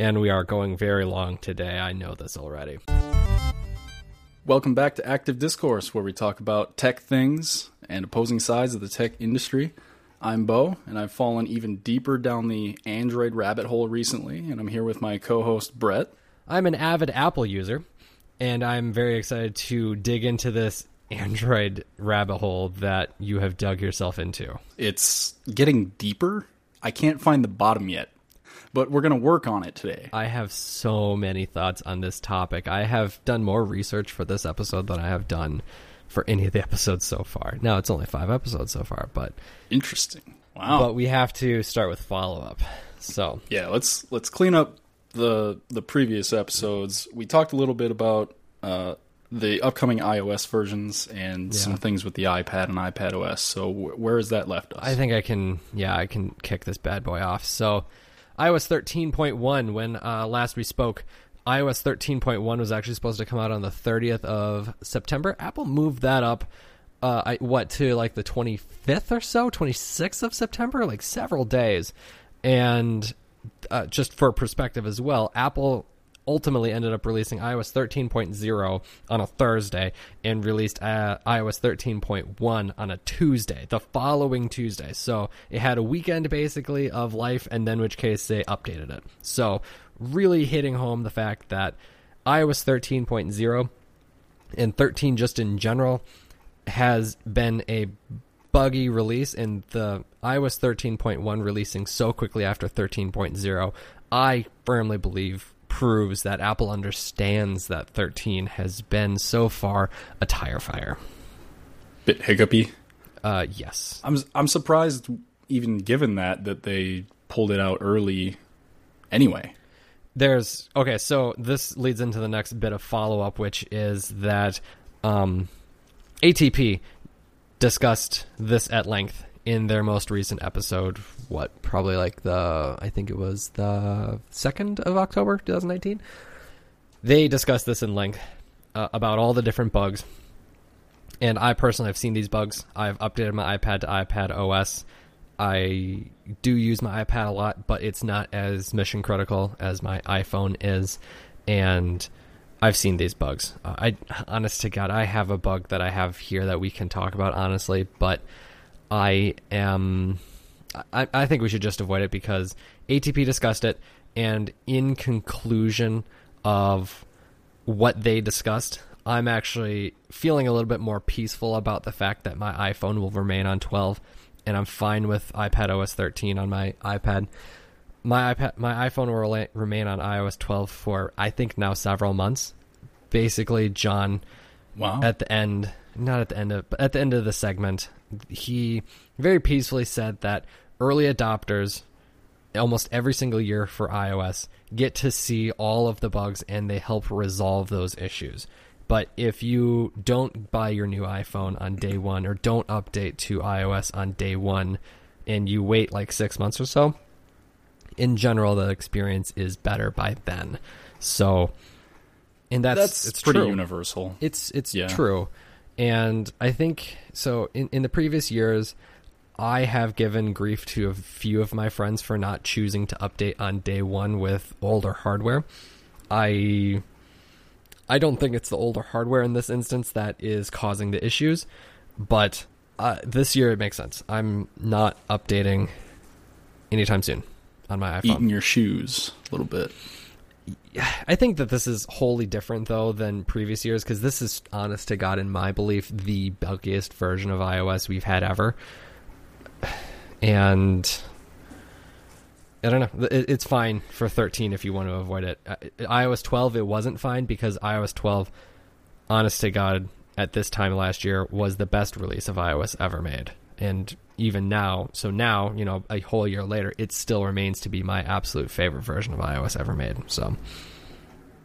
And we are going very long today. I know this already. Welcome back to Active Discourse, where we talk about tech things and opposing sides of the tech industry. I'm Bo, and I've fallen even deeper down the Android rabbit hole recently, and I'm here with my co host, Brett. I'm an avid Apple user, and I'm very excited to dig into this Android rabbit hole that you have dug yourself into. It's getting deeper. I can't find the bottom yet, but we're going to work on it today. I have so many thoughts on this topic. I have done more research for this episode than I have done for any of the episodes so far. Now it's only five episodes so far, but Interesting. Wow. but we have to start with follow up. So yeah, let's let's clean up the the previous episodes. We talked a little bit about uh, the upcoming iOS versions and some things with the iPad and iPad OS. So wh- where has that left us? I think I can, yeah, I can kick this bad boy off. So, iOS 13.1, when uh, last we spoke, iOS 13.1 was actually supposed to come out on the 30th of September. Apple moved that up, uh, I, what, to like the 25th or so, 26th of September, like several days. And uh, just for perspective as well, Apple ultimately ended up releasing iOS 13.0 on a Thursday and released uh, iOS 13.1 on a Tuesday, the following Tuesday. So it had a weekend basically of life, and then which case they updated it. So really hitting home the fact that iOS 13.0 and 13 just in general has been a buggy release and the iOS 13.1 releasing so quickly after 13.0 I firmly believe proves that Apple understands that 13 has been so far a tire fire. Bit hiccupy. Uh yes. I'm I'm surprised, even given that that they pulled it out early. Anyway, There's okay, so this leads into the next bit of follow up, which is that um, ATP discussed this at length in their most recent episode. What probably like the I think it was the second of October, 2019. They discussed this in length uh, about all the different bugs, and I personally have seen these bugs. I've updated my iPad to iPad OS. I do use my iPad a lot, but it's not as mission critical as my iPhone is, and I've seen these bugs. Uh, I, honest to God, I have a bug that I have here that we can talk about honestly, but I am. I, I think we should just avoid it because ATP discussed it, and in conclusion of what they discussed, I'm actually feeling a little bit more peaceful about the fact that my iPhone will remain on 12, and I'm fine with iPad OS 13 on my iPad. My iPad, my iPhone will remain on iOS 12 for I think now several months. Basically, John wow. at the end, not at the end of, but at the end of the segment, he very peacefully said that early adopters, almost every single year for iOS, get to see all of the bugs and they help resolve those issues. But if you don't buy your new iPhone on day one or don't update to iOS on day one and you wait like six months or so, in general, the experience is better by then. So, and that's, That's it's pretty true. universal. It's it's Yeah. true, and I think so. In in the previous years, I have given grief to a few of my friends for not choosing to update on day one with older hardware. I I don't think it's the older hardware in this instance that is causing the issues, but uh, this year it makes sense. I'm not updating anytime soon on my iPhone. Eating your shoes a little bit. I think that this is wholly different though than previous years because this is, honest to God, in my belief, the bulkiest version of iOS we've had ever. And I don't know. It's fine for 13 if you want to avoid it. Uh, iOS 12, it wasn't fine because iOS 12, honest to God, at this time last year was the best release of iOS ever made. And even now, so now, you know, a whole year later, it still remains to be my absolute favorite version of iOS ever made. So,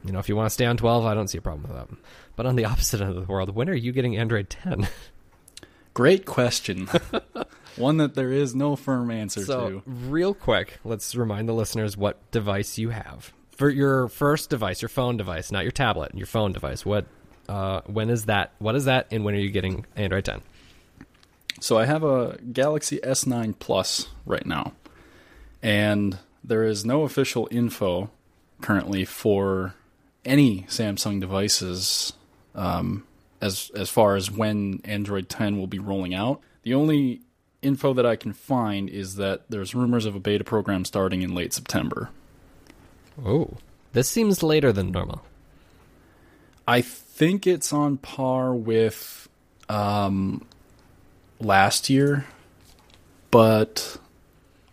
you know, if you want to stay on 12, I don't see a problem with that. But on the opposite end of the world, when are you getting Android 10? Great question. One that there is no firm answer so, to. real quick, let's remind the listeners what device you have. For your first device, your phone device, not your tablet, your phone device. What uh when is that? What is that and when are you getting Android 10? So I have a Galaxy S9 Plus right now, and there is no official info currently for any Samsung devices um, as as far as when Android 10 will be rolling out. The only info that I can find is that there's rumors of a beta program starting in late September. Oh, this seems later than normal. I think it's on par with um, last year, but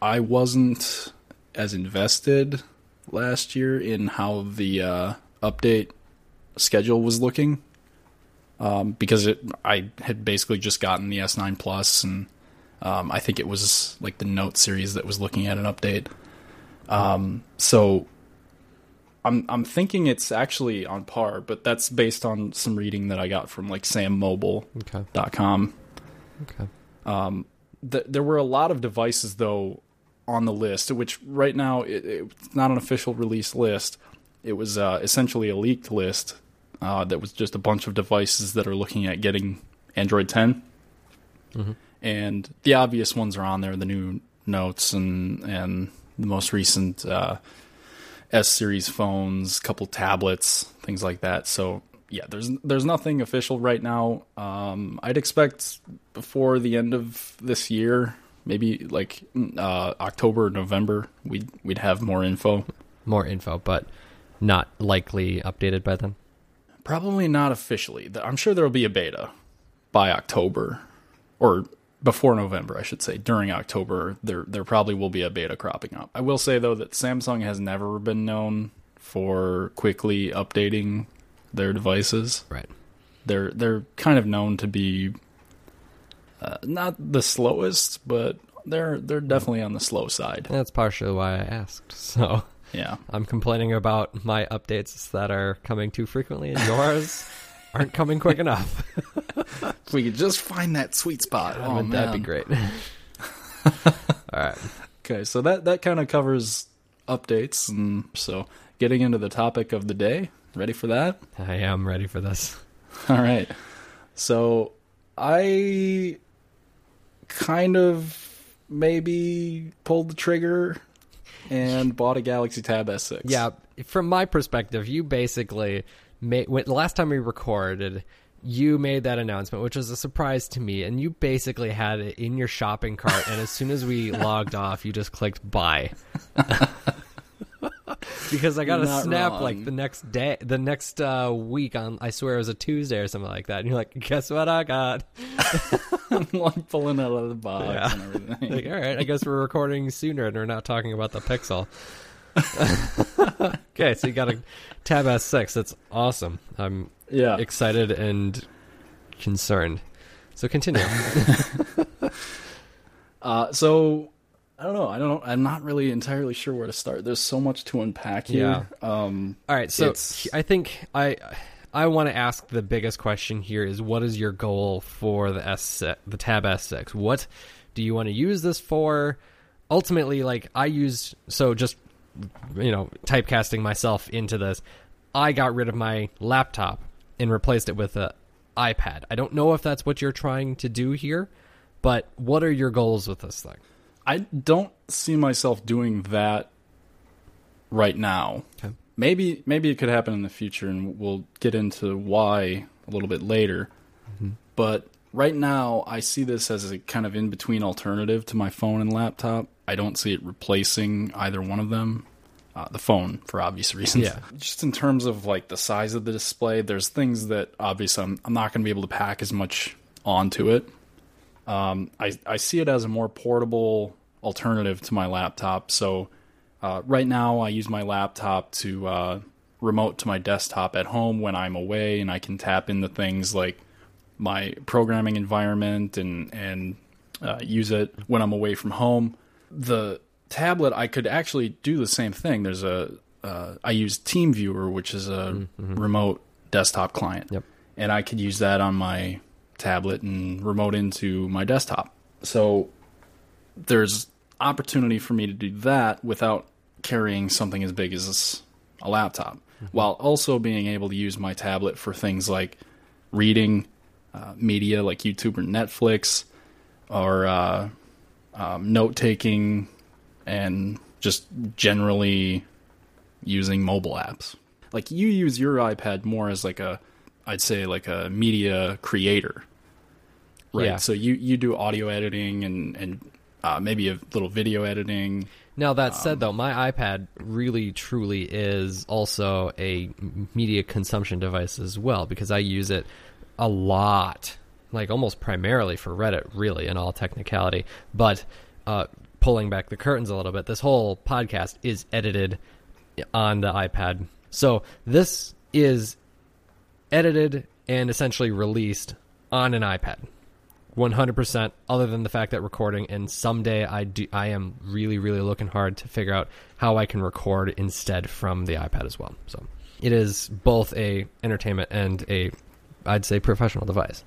I wasn't as invested last year in how the uh, update schedule was looking um, because it, I had basically just gotten the S9 Plus, and um, I think it was like the Note series that was looking at an update. Um, so I'm I'm thinking it's actually on par, but that's based on some reading that I got from like SamMobile.com. Okay. Um, th- there were a lot of devices though on the list, which right now it, it's not an official release list. It was uh, essentially a leaked list uh, that was just a bunch of devices that are looking at getting Android 10. Mhm. And the obvious ones are on there: the new Notes and and the most recent uh, S series phones, couple tablets, things like that. So yeah, there's there's nothing official right now. Um, I'd expect before the end of this year, maybe like uh, October, November, we'd we'd have more info. More info, but not likely updated by then. Probably not officially. I'm sure there'll be a beta by October, or before November, I should say. During October, there there probably will be a beta cropping up. I will say though that Samsung has never been known for quickly updating their devices. Right. They're they're kind of known to be uh, not the slowest, but they're they're definitely on the slow side. That's partially why I asked. So Yeah. I'm complaining about my updates that are coming too frequently, and yours aren't coming quick enough. If we could just find that sweet spot, oh Wouldn't man, that'd be great? All right. Okay, so that that kind of covers updates, and so getting into the topic of the day. Ready for that? I am ready for this. All right. So I kind of maybe pulled the trigger and bought a Galaxy Tab S6. Yeah, from my perspective, you basically made when, the last time we recorded, you made that announcement, which was a surprise to me, and you basically had it in your shopping cart, and as soon as we logged off, you just clicked buy. because I got a not snap wrong. like the next day, the next uh, week on, I swear it was a Tuesday or something like that, and you're like, guess what I got? I'm like pulling out of the box Yeah. and everything. Like, all right, I guess we're recording sooner, and we're not talking about the Pixel. okay, so you got a Tab S6. That's awesome. I'm yeah. excited and concerned. So continue. Uh, so I don't know. I don't. Know I'm not really entirely sure where to start. There's so much to unpack here. Um, All right, so It's- I think I I want to ask the biggest question here is what is your goal for the S the Tab S6? What do you want to use this for? Ultimately, like I used so just you know typecasting myself into this. I got rid of my laptop and replaced it with a iPad. I don't know if that's what you're trying to do here, but what are your goals with this thing? I don't see myself doing that right now. Okay. Maybe maybe it could happen in the future, and we'll get into why a little bit later. But right now, I see this as a kind of in between alternative to my phone and laptop. I don't see it replacing either one of them. Uh, the phone, for obvious reasons. Yeah. Just in terms of like the size of the display, there's things that obviously I'm, I'm not going to be able to pack as much onto it. Um, I, I see it as a more portable alternative to my laptop. So uh, right now, I use my laptop to uh, remote to my desktop at home when I'm away, and I can tap into things like my programming environment and and uh, use it when I'm away from home. The tablet, I could actually do the same thing. There's a uh, I use TeamViewer, which is a remote desktop client, Yep. and I could use that on my tablet and remote into my desktop. So there's opportunity for me to do that without carrying something as big as a laptop, while also being able to use my tablet for things like reading uh, media like YouTube or Netflix, or uh, um, note taking, and just generally using mobile apps. Like you use your iPad more as like a I'd say like a media creator. Right. Yeah. So you you do audio editing and and uh, maybe a little video editing. Now that Um, said, though, my iPad really truly is also a media consumption device as well because I use it a lot, like almost primarily for Reddit, really, in all technicality. But uh, pulling back the curtains a little bit, this whole podcast is edited on the iPad. So this is edited and essentially released on an iPad. 100% other than the fact that recording and someday I do I am really really looking hard to figure out how I can record instead from the iPad as well. So it is both a entertainment and a I'd say professional device.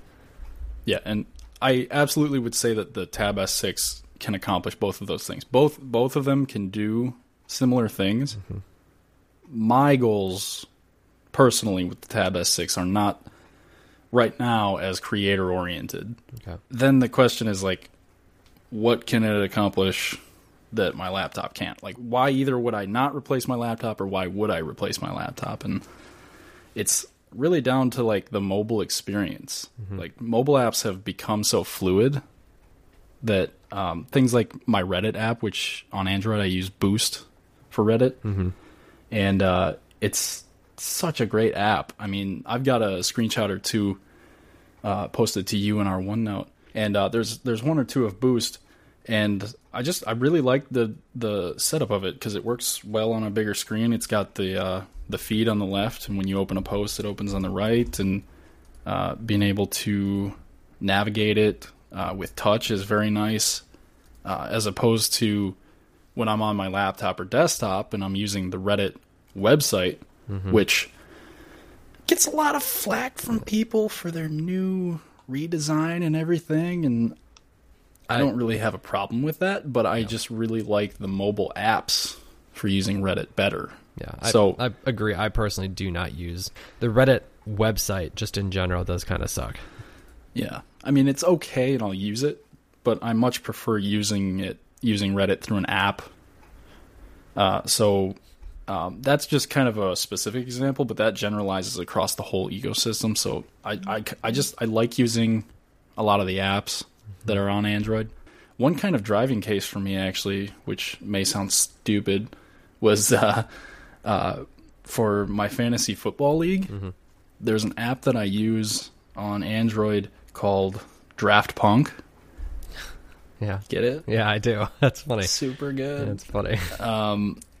Yeah, and I absolutely would say that the Tab S6 can accomplish both of those things. Both both of them can do similar things. Mm-hmm. My goals personally with the Tab S6 are not right now as creator oriented. Okay. Then the question is like what can it accomplish that my laptop can't? Like why either would I not replace my laptop or why would I replace my laptop? And it's really down to like the mobile experience. Like mobile apps have become so fluid that um, things like my Reddit app, which on Android I use Boost for Reddit, and uh, it's such a great app. I mean, I've got a screenshot or two uh, posted to you in our OneNote, and uh, there's there's one or two of Boost, and I just I really like the the setup of it because it works well on a bigger screen. It's got the uh, the feed on the left, and when you open a post, it opens on the right, and uh, being able to navigate it uh, with touch is very nice, uh, as opposed to when I'm on my laptop or desktop and I'm using the Reddit website, which gets a lot of flack from people for their new redesign and everything, and I, I- don't really have a problem with that, but I just really like the mobile apps for using Reddit better. Yeah. I, So- I agree. I personally do not use the Reddit website just in general does kind of suck. Yeah. I mean, it's okay and I'll use it, but I much prefer using it using Reddit through an app. Uh, so um, that's just kind of a specific example, but that generalizes across the whole ecosystem. So I, I, I just I like using a lot of the apps that are on Android. One kind of driving case for me, actually, which may sound stupid, was uh, uh, for my fantasy football league. There's an app that I use on Android called Draft Punk. Yeah. Get it? Yeah, I do. That's funny. Super good. It's funny. Um,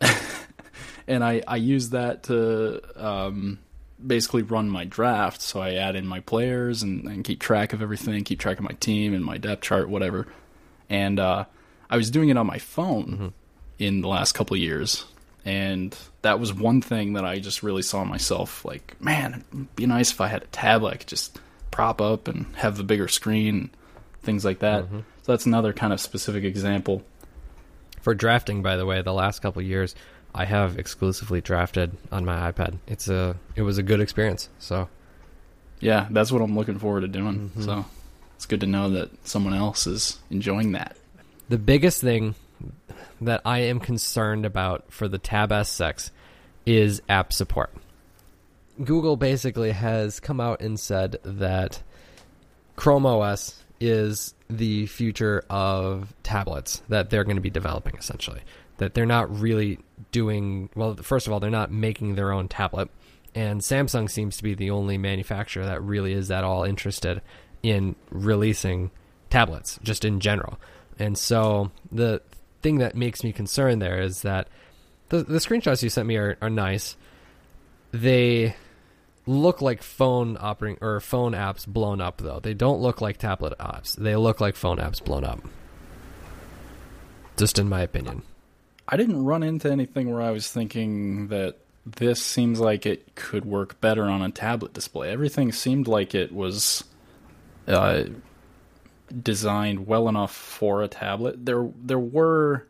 and I I use that to um, basically run my draft. So I add in my players and, and keep track of everything, keep track of my team and my depth chart, whatever. And uh, I was doing it on my phone in the last couple of years, and that was one thing that I just really saw myself like, man, it'd be nice if I had a tablet I could just prop up and have the bigger screen, things like that. So that's another kind of specific example. For drafting, by the way, the last couple of years, I have exclusively drafted on my iPad. It's a it was a good experience. So yeah, that's what I'm looking forward to doing. Mm-hmm. So it's good to know that someone else is enjoying that. the biggest thing that I am concerned about for the Tab S6 is app support. Google basically has come out and said that Chrome OS is the future of tablets that they're going to be developing essentially. That they're not really doing well first of all they're not making their own tablet and Samsung seems to be the only manufacturer that really is at all interested in releasing tablets just in general. And so the thing that makes me concerned there is that the the screenshots you sent me are, are nice. They look like phone operating or phone apps blown up though. They don't look like tablet apps. They look like phone apps blown up. Just in my opinion. I didn't run into anything where I was thinking that this seems like it could work better on a tablet display. Everything seemed like it was uh, designed well enough for a tablet. There, there were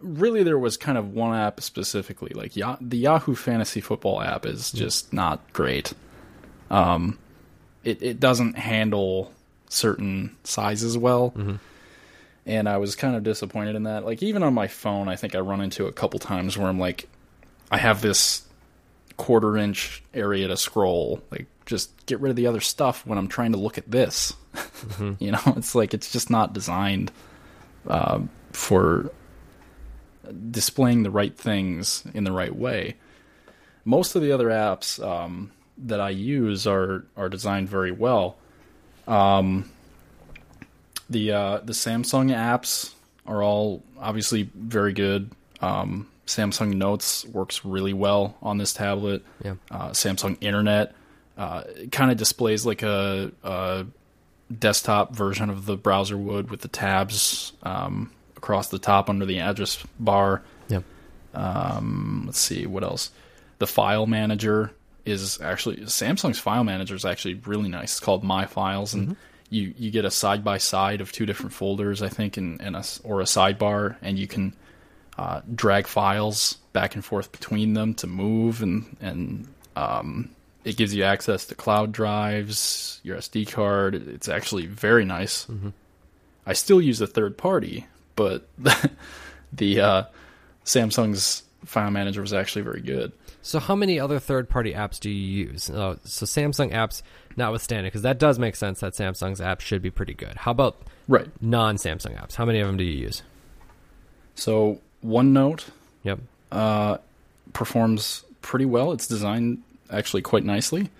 really there was kind of one app specifically, like Ya the Yahoo Fantasy Football app is just not great. Um, it it doesn't handle certain sizes well and I was kind of disappointed in that. Like even on my phone, I think I run into a couple times where I'm like, I have this quarter inch area to scroll. Like, just get rid of the other stuff when I'm trying to look at this. you know, it's like it's just not designed uh, for displaying the right things in the right way. Most of the other apps um, that I use are are designed very well. Um, the uh, the Samsung apps are all obviously very good. Um, Samsung Notes works really well on this tablet. Yeah. Uh, Samsung Internet uh, kind of displays like a, a, desktop version of the browser would with the tabs um, across the top under the address bar. Yeah. Um, let's see what else. The file manager is actually Samsung's file manager is actually really nice. It's called My Files, and you you get a side by side of two different folders, I think, and, and a, or a sidebar, and you can uh, drag files back and forth between them to move, and and um, it gives you access to cloud drives, your SD card. It's actually very nice. I still use a third party, but the uh, Samsung's file manager was actually very good. So, how many other third-party apps do you use? Uh, so, Samsung apps, notwithstanding, because that does make sense that Samsung's app should be pretty good. How about Right. non-Samsung apps? How many of them do you use? So OneNote Yep. uh, performs pretty well. It's designed actually quite nicely,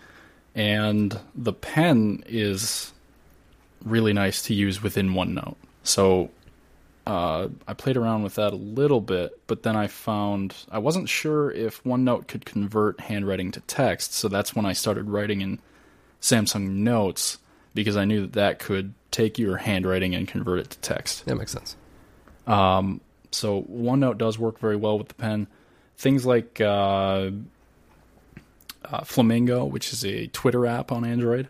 and the pen is really nice to use within OneNote. So uh, I played around with that a little bit, but then I found I wasn't sure if OneNote could convert handwriting to text. So that's when I started writing in Samsung Notes because I knew that that could take your handwriting and convert it to text. That makes sense. Um, so OneNote does work very well with the pen. Things like uh, uh, Flamingo, which is a Twitter app on Android,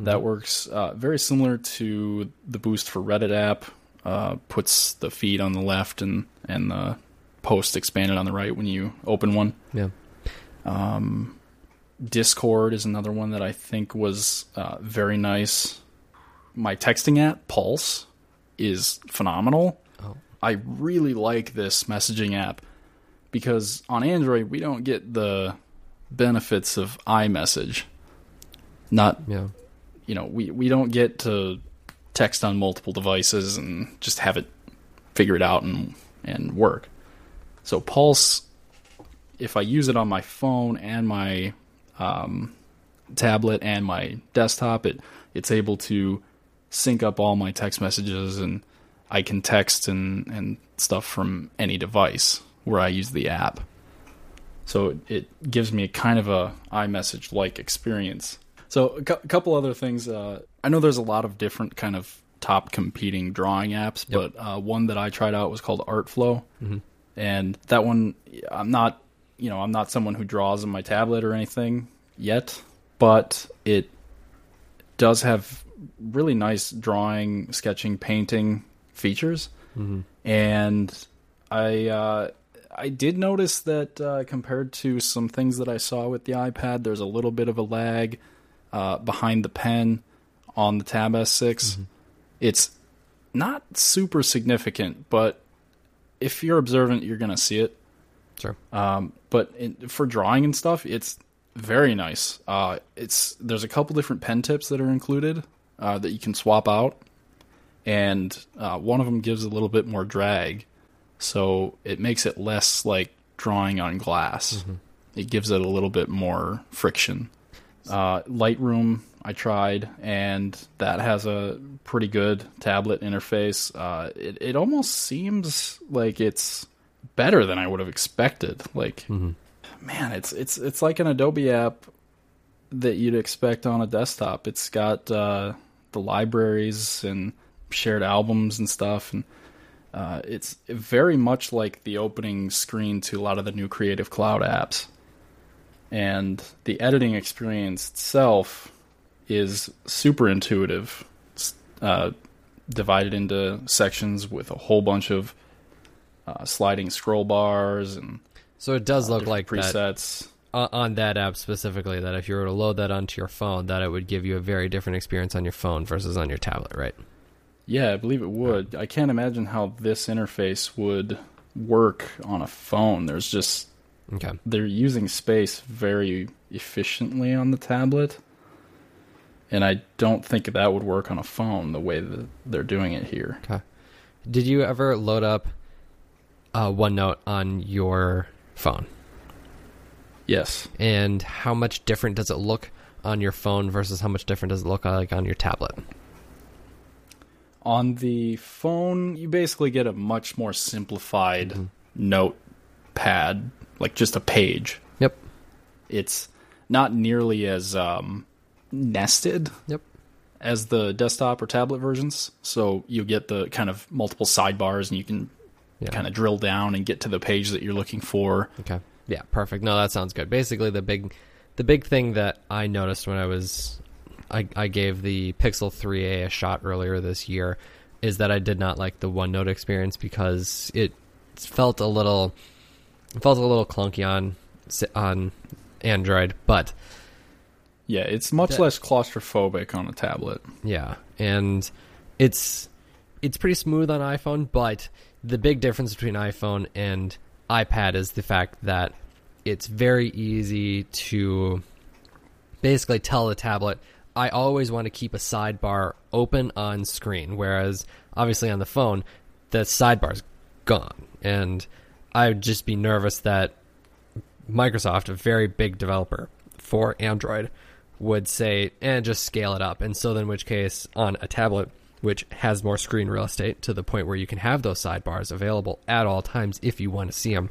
that works uh, very similar to the Boost for Reddit app. Uh, puts the feed on the left and and the post expanded on the right when you open one. Yeah. Discord is another one that I think was uh, very nice. My texting app, Pulse, is phenomenal. Oh. I really like this messaging app because on Android we don't get the benefits of iMessage. Not Yeah. you know we we don't get to text on multiple devices and just have it figure it out and and work. So Pulse, if I use it on my phone and my um, tablet and my desktop, it it's able to sync up all my text messages and I can text and and stuff from any device where I use the app. So it, it gives me a kind of a iMessage like experience. So a cou- couple other things. Uh, I know there's a lot of different kind of top competing drawing apps, but uh, one that I tried out was called ArtFlow, and that one I'm not, you know, I'm not someone who draws on my tablet or anything yet, but it does have really nice drawing, sketching, painting features, and I uh, I did notice that uh, compared to some things that I saw with the iPad, there's a little bit of a lag uh, behind the pen on the Tab S6. It's not super significant, but if you're observant, you're gonna see it. Sure. Um, but in, for drawing and stuff, it's very nice. Uh, it's there's a couple different pen tips that are included uh, that you can swap out, and uh, one of them gives a little bit more drag, so it makes it less like drawing on glass. It gives it a little bit more friction. Uh, Lightroom I tried, and that has a pretty good tablet interface. Uh, it it almost seems like it's better than I would have expected. Like, man, it's it's it's like an Adobe app that you'd expect on a desktop. It's got uh, the libraries and shared albums and stuff, and uh, it's very much like the opening screen to a lot of the new Creative Cloud apps. And the editing experience itself is super intuitive. It's uh, divided into sections with a whole bunch of uh, sliding scroll bars and So it does look different like that presets. uh, on that app specifically. That if you were to load that onto your phone, that it would give you a very different experience on your phone versus on your tablet, right? Yeah, I believe it would. I can't imagine how this interface would work on a phone. There's just Okay. they're using space very efficiently on the tablet. And I don't think that would work on a phone the way that they're doing it here. Okay. Did you ever load up uh, OneNote on your phone? Yes. And how much different does it look on your phone versus how much different does it look like on your tablet? On the phone, you basically get a much more simplified notepad, like just a page. Yep. It's not nearly as um, nested Yep. as the desktop or tablet versions. So you get the kind of multiple sidebars and you can Yeah. kind of drill down and get to the page that you're looking for. Okay. Yeah, perfect. No, that sounds good. Basically, the big, the big thing that I noticed when I was, I, I gave the Pixel 3a a shot earlier this year, is that I did not like the OneNote experience because it felt a little, it felt a little clunky on on Android, but Yeah, it's much That- less claustrophobic on a tablet. Yeah, and it's it's pretty smooth on iPhone, but the big difference between iPhone and iPad is the fact that it's very easy to basically tell the tablet I always want to keep a sidebar open on screen, whereas obviously on the phone the sidebar's gone, and I would just be nervous that Microsoft, a very big developer for Android, would say, and just scale it up. And so, then, in which case, on a tablet, which has more screen real estate to the point where you can have those sidebars available at all times if you want to see them,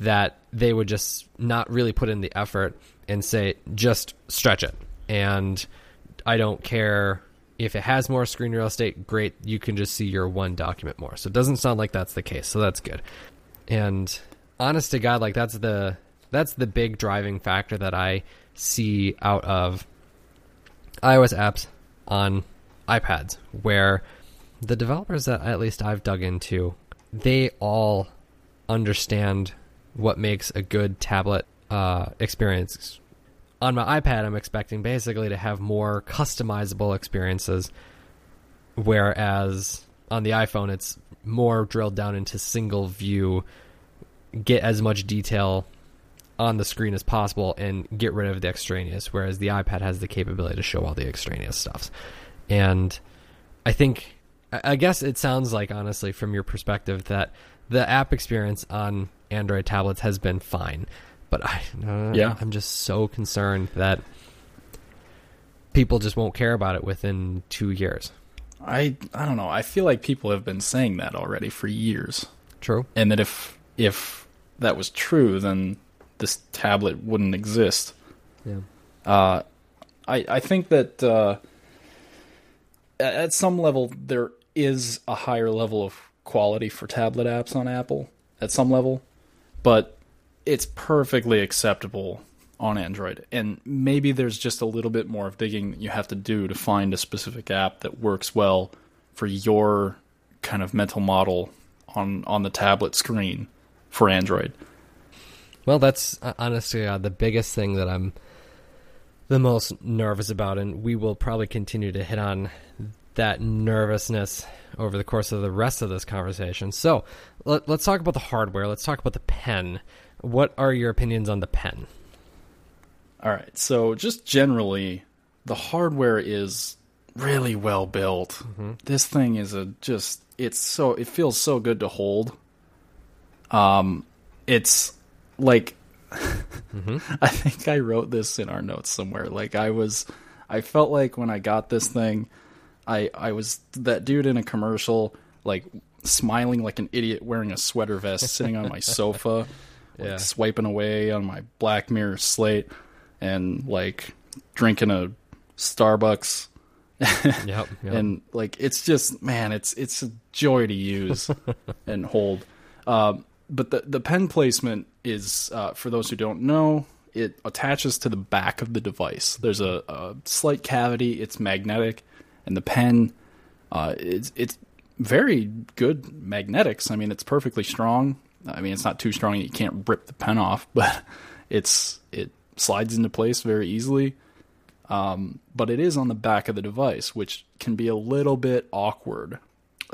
that they would just not really put in the effort and say, just stretch it. And I don't care if it has more screen real estate, great, you can just see your one document more. So it doesn't sound like that's the case. So that's good. And honest to God, like that's the that's the big driving factor that I see out of iOS apps on iPads, where the developers that at least I've dug into, they all understand what makes a good tablet uh, experience. On my iPad, I'm expecting basically to have more customizable experiences, whereas on the iPhone, it's more drilled down into single view, get as much detail on the screen as possible and get rid of the extraneous, whereas the iPad has the capability to show all the extraneous stuffs. And I think, I I guess it sounds like, honestly, from your perspective, that the app experience on Android tablets has been fine. But I, uh, Yeah. I'm just so concerned that people just won't care about it within two years. I I don't know. I feel like people have been saying that already for years. True. And that if if that was true, then this tablet wouldn't exist. Yeah. Uh, I I think that uh, at- some level there is a higher level of quality for tablet apps on Apple at some level, but it's perfectly acceptable on Android. And maybe there's just a little bit more of digging that you have to do to find a specific app that works well for your kind of mental model on on the tablet screen for Android. Well, that's uh, honestly uh, the biggest thing that I'm the most nervous about, and we will probably continue to hit on that nervousness over the course of the rest of this conversation. So, let, let's talk about the hardware. Let's talk about the pen. What are your opinions on the pen? All right. So just generally, the hardware is really well built. This thing is a just it's so it feels so good to hold. Um, it's like I think I wrote this in our notes somewhere. Like I was, I felt like when I got this thing, I I was that dude in a commercial, like smiling like an idiot wearing a sweater vest, sitting on my sofa, like swiping away on my Black Mirror slate, and like drinking a Starbucks Yep. yep. and like it's just man it's it's a joy to use and hold um, but the the pen placement is uh, for those who don't know it attaches to the back of the device. There's a, a slight cavity. It's magnetic and the pen uh, it's it's very good magnetics. I mean it's perfectly strong. I mean it's not too strong you can't rip the pen off but it's it slides into place very easily. But it is on the back of the device, which can be a little bit awkward.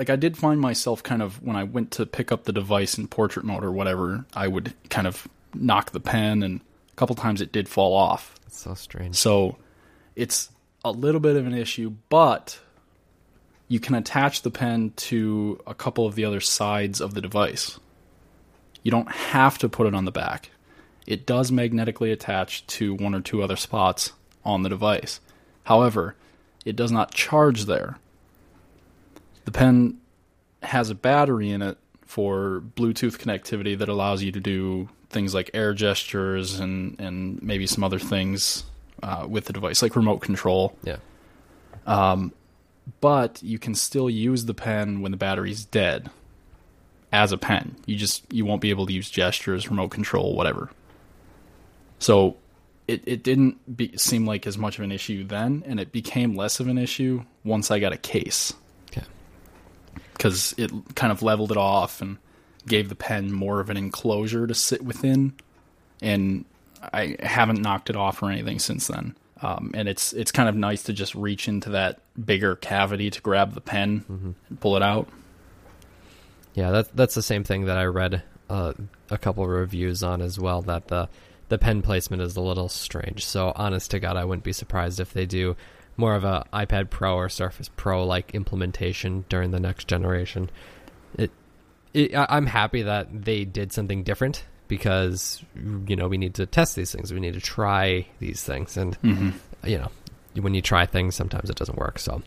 Like I did find myself kind of when I went to pick up the device in portrait mode or whatever, I would kind of knock the pen, and a couple times it did fall off. It's so strange. So it's a little bit of an issue, but you can attach the pen to a couple of the other sides of the device. You don't have to put it on the back. It does magnetically attach to one or two other spots on the device. However, it does not charge there. The pen has a battery in it for Bluetooth connectivity that allows you to do things like air gestures and, and maybe some other things uh, with the device, like remote control. Yeah. But you can still use the pen when the battery's dead as a pen. You just you won't be able to use gestures, remote control, whatever. So it it didn't be, seem like as much of an issue then, and it became less of an issue once I got a case. Because it kind of leveled it off and gave the pen more of an enclosure to sit within. And I haven't knocked it off or anything since then. Um, and it's it's kind of nice to just reach into that bigger cavity to grab the pen and pull it out. Yeah, that's that's the same thing that I read uh, a couple reviews on as well. That the the pen placement is a little strange. So honest to God, I wouldn't be surprised if they do more of a iPad Pro or Surface Pro like implementation during the next generation. It, it I'm happy that they did something different because you know we need to test these things. We need to try these things, and you know when you try things, sometimes it doesn't work. So,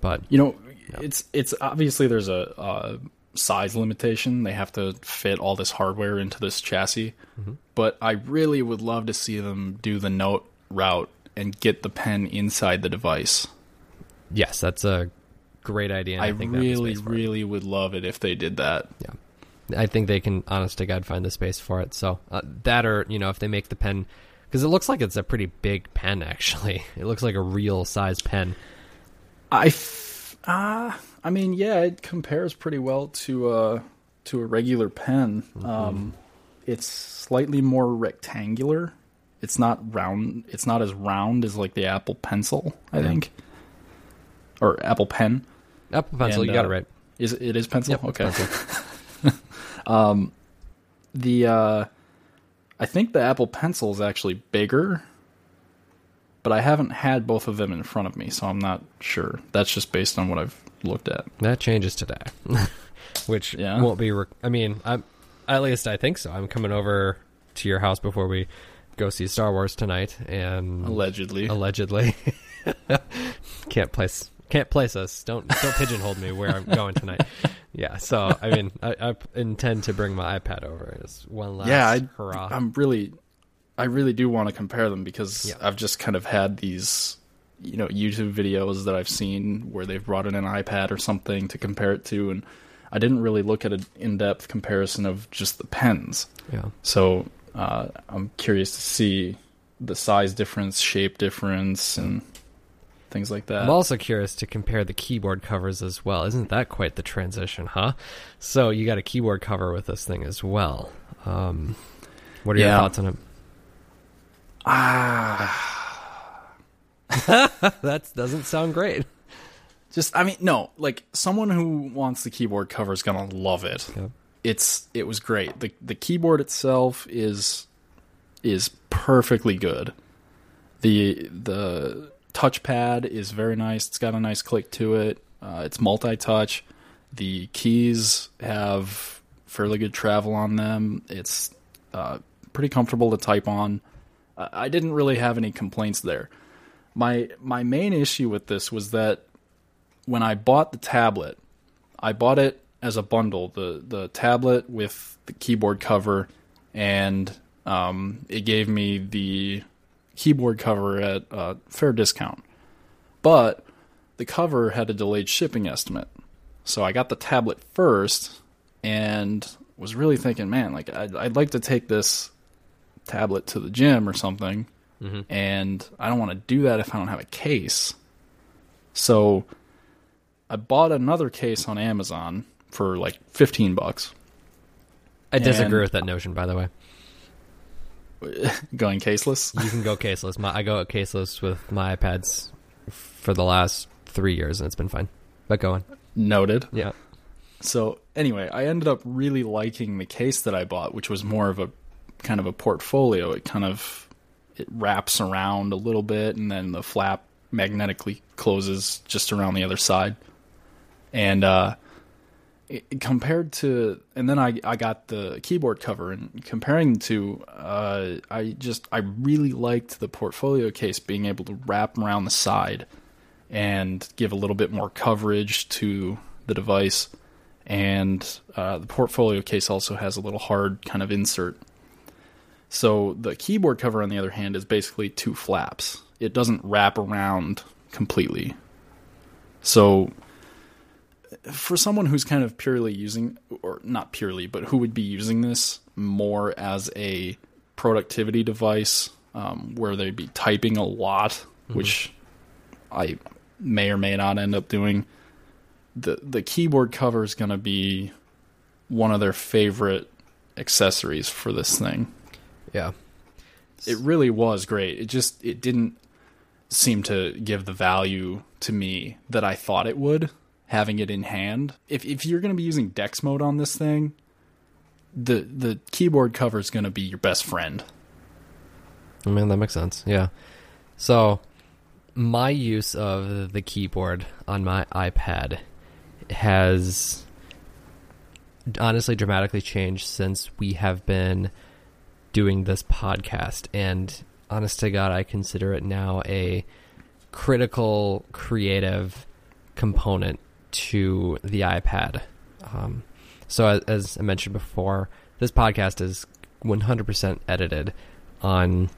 but You know, it's it's obviously there's a, uh size limitation. They have to fit all this hardware into this chassis. But I really would love to see them do the note route and get the pen inside the device. yes, that's a great idea. and I, I, really, really would love it if they did that. Yeah, I think they can, honest to God, find the space for it. So uh, that, or you know, if they make the pen, because it looks like it's a pretty big pen. Actually, it looks like a real size pen. I, f- uh, I mean, yeah, it compares pretty well to uh to a regular pen. Um, it's slightly more rectangular. It's not round. It's not as round as like the Apple Pencil, I Yeah. think, or Apple Pen. Apple Pencil, And, you got uh, it right. Is it, is pencil? Yep, okay. pencil. The uh, I think the Apple Pencil is actually bigger, but I haven't had both of them in front of me, so I'm not sure. That's just based on what I've looked at. That changes today, which Yeah? won't be. Rec- I mean, I'm at least I think so. I'm coming over to your house before we go see Star Wars tonight, and Allegedly. allegedly can't place can't place us. Don't don't pigeonhole me where I'm going tonight. Yeah, so I mean, I, I intend to bring my iPad over as one last yeah, I, hurrah. I'm really, I really do want to compare them because Yeah. I've just kind of had these, you know, YouTube videos that I've seen where they've brought in an iPad or something to compare it to, and I didn't really look at an in-depth comparison of just the pens. yeah, So uh, I'm curious to see the size difference, shape difference, and things like that. I'm also curious to compare the keyboard covers as well. Isn't that quite the transition, huh? So you got a keyboard cover with this thing as well. Um, what are your thoughts on it? ah, that doesn't sound great. just I mean, no, like someone who wants the keyboard cover is gonna love it. Yeah. It's it was great. The the keyboard itself is is perfectly good. The the touchpad is very nice. It's got a nice click to it. Uh, it's multi-touch. The keys have fairly good travel on them. It's uh, pretty comfortable to type on. I didn't really have any complaints there. My my main issue with this was that when I bought the tablet, I bought it as a bundle the the tablet with the keyboard cover, and um, it gave me the keyboard cover at a fair discount. But the cover had a delayed shipping estimate, so I got the tablet first, and was really thinking, man, like I'd, I'd like to take this tablet to the gym or something, and I don't want to do that if I don't have a case. So I bought another case on Amazon for like 15 bucks. I disagree And- with that notion, by the way. Going caseless. You can go caseless. My, I go caseless with my iPads for the last three years, and it's been fine. But go on. Noted. Yeah. So anyway, I ended up really liking the case that I bought, which was more of a kind of a portfolio. It kind of it wraps around a little bit, and then the flap magnetically closes just around the other side. And uh, it, compared to, and then I I got the keyboard cover, and comparing to, uh, I just I really liked the portfolio case being able to wrap around the side and give a little bit more coverage to the device. And uh, the portfolio case also has a little hard kind of insert. So the keyboard cover, on the other hand, is basically two flaps. It doesn't wrap around completely. So for someone who's kind of purely using, or not purely, but who would be using this more as a productivity device, um, where they'd be typing a lot, mm-hmm. which I may or may not end up doing. The the keyboard cover is going to be one of their favorite accessories for this thing. Yeah. It really was great. It just it didn't seem to give the value to me that I thought it would having it in hand. If if you're going to be using Dex mode on this thing, the the keyboard cover is going to be your best friend. I mean that makes sense. Yeah. So my use of the keyboard on my iPad has honestly dramatically changed since we have been doing this podcast. And honest to God, I consider it now a critical creative component to the iPad. Um, so, as, as I mentioned before, this podcast is 100% edited on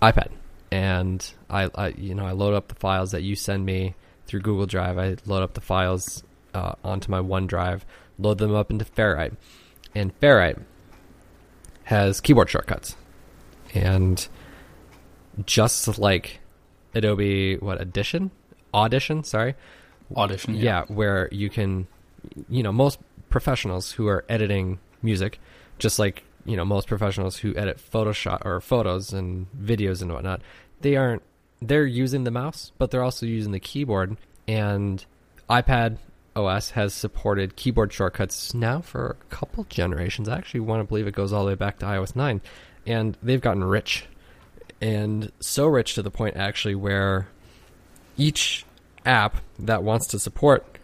iPad. And I, I, you know I load up the files that you send me through Google Drive. I load up the files uh, onto my OneDrive, load them up into Ferrite, and Ferrite has keyboard shortcuts, and just like Adobe what Audition, Audition, sorry, Audition, yeah. yeah, where you can, you know, most professionals who are editing music, just like you know most professionals who edit Photoshop or photos and videos and whatnot, they aren't they're using the mouse, but they're also using the keyboard. And iPad OS has supported keyboard shortcuts now for a couple generations. I actually want to believe it goes all the way back to iOS 9. And they've gotten rich. And so rich to the point, actually, where each app that wants to support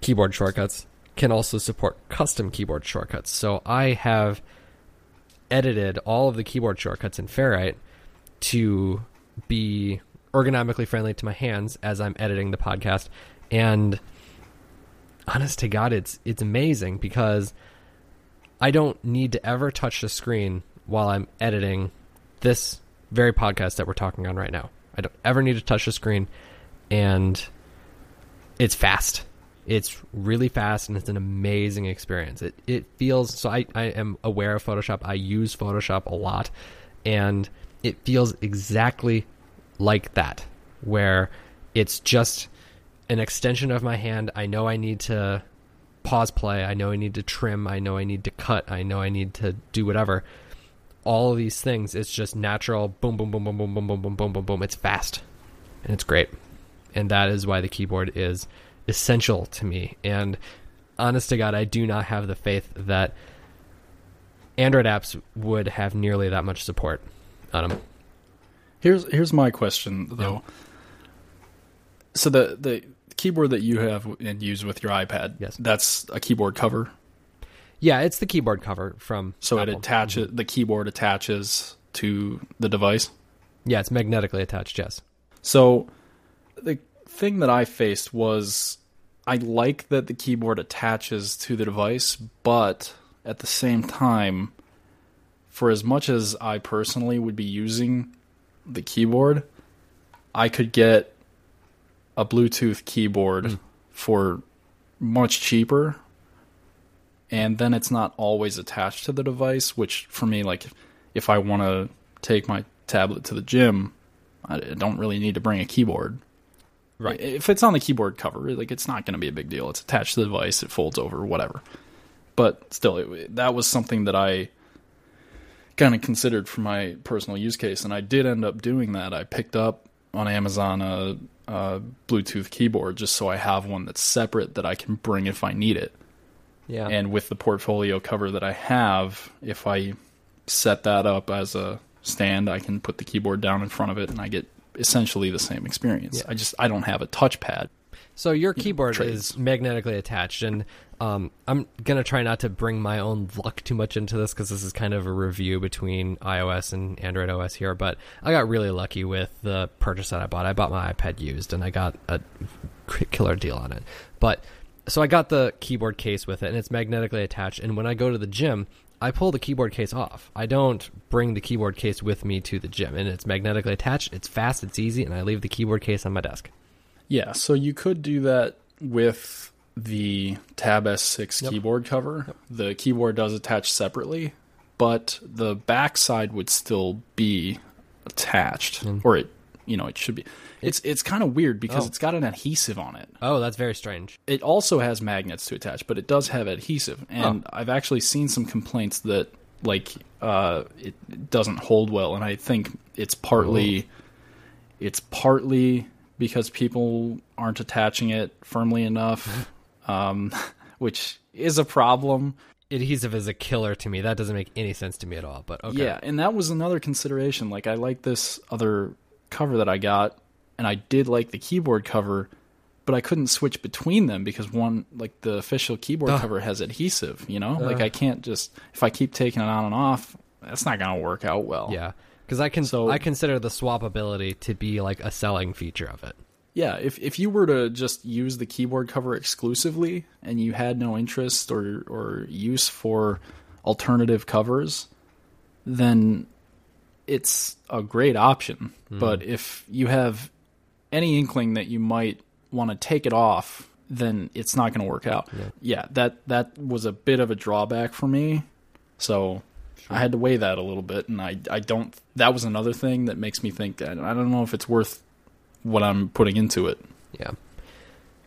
keyboard shortcuts can also support custom keyboard shortcuts. So I have edited all of the keyboard shortcuts in Ferrite to be ergonomically friendly to my hands as I'm editing the podcast. And honest to God, it's it's amazing because I don't need to ever touch the screen while I'm editing this very podcast that we're talking on right now. I don't ever need to touch the screen and it's fast. It's really fast and it's an amazing experience. It it feels so I, I am aware of Photoshop. I use Photoshop a lot and it feels exactly like that, where it's just an extension of my hand. I know I need to pause play. I know I need to trim. I know I need to cut. I know I need to do whatever. All of these things, it's just natural. Boom, boom, boom, boom, boom, boom, boom, boom, boom, boom, boom. It's fast, and it's great, and that is why the keyboard is essential to me. And honest to God, I do not have the faith that Android apps would have nearly that much support on them. Here's here's my question though. Yeah. So the the keyboard that you have and use with your iPad, yes, that's a keyboard cover. Yeah, it's the keyboard cover from. So Apple. it attaches mm-hmm. the keyboard attaches to the device. Yeah, it's magnetically attached. Yes. So the thing that I faced was I like that the keyboard attaches to the device, but at the same time, for as much as I personally would be using the keyboard, I could get a Bluetooth keyboard mm. for much cheaper. And then it's not always attached to the device, which for me, like, if I want to take my tablet to the gym, I don't really need to bring a keyboard. Right. If it's on the keyboard cover, like, it's not going to be a big deal. It's attached to the device, it folds over, whatever. But still, it, that was something that I kind of considered for my personal use case, and I did end up doing that. I picked up on Amazon a, a Bluetooth keyboard just so I have one that's separate that I can bring if I need it. Yeah. And with the portfolio cover that I have, if I set that up as a stand, I can put the keyboard down in front of it, and I get essentially the same experience. Yeah. I just I don't have a touchpad. So your keyboard trades. is magnetically attached, and um, I'm gonna try not to bring my own luck too much into this because this is kind of a review between iOS and Android OS here. But I got really lucky with the purchase that I bought. I bought my iPad used, and I got a killer deal on it. But so I got the keyboard case with it, and it's magnetically attached. And when I go to the gym, I pull the keyboard case off. I don't bring the keyboard case with me to the gym, and it's magnetically attached. It's fast, it's easy, and I leave the keyboard case on my desk. Yeah, so you could do that with the Tab S6 Yep. keyboard cover. The keyboard does attach separately, but the backside would still be attached, Mm. or it, you know, it should be. It's it's kind of weird because Oh. it's got an adhesive on it. Oh, that's very strange. It also has magnets to attach, but it does have adhesive. And I've actually seen some complaints that like uh, it doesn't hold well, and I think it's partly it's partly because people aren't attaching it firmly enough, um, which is a problem. Adhesive is a killer to me. That doesn't make any sense to me at all. But okay. Yeah, and that was another consideration. Like I like this other cover that I got, and I did like the keyboard cover, but I couldn't switch between them because one, like the official keyboard Ugh. cover, has adhesive. You know, like I can't just if I keep taking it on and off, that's not gonna work out well. Yeah, because I can So- I consider the swappability to be like a selling feature of it. Yeah, if if you were to just use the keyboard cover exclusively and you had no interest or or use for alternative covers, then it's a great option. But if you have any inkling that you might want to take it off, then it's not going to work out. Yeah. that that was a bit of a drawback for me. So I had to weigh that a little bit, and I I don't. That was another thing that makes me think that I don't know if it's worth what I'm putting into it. Yeah.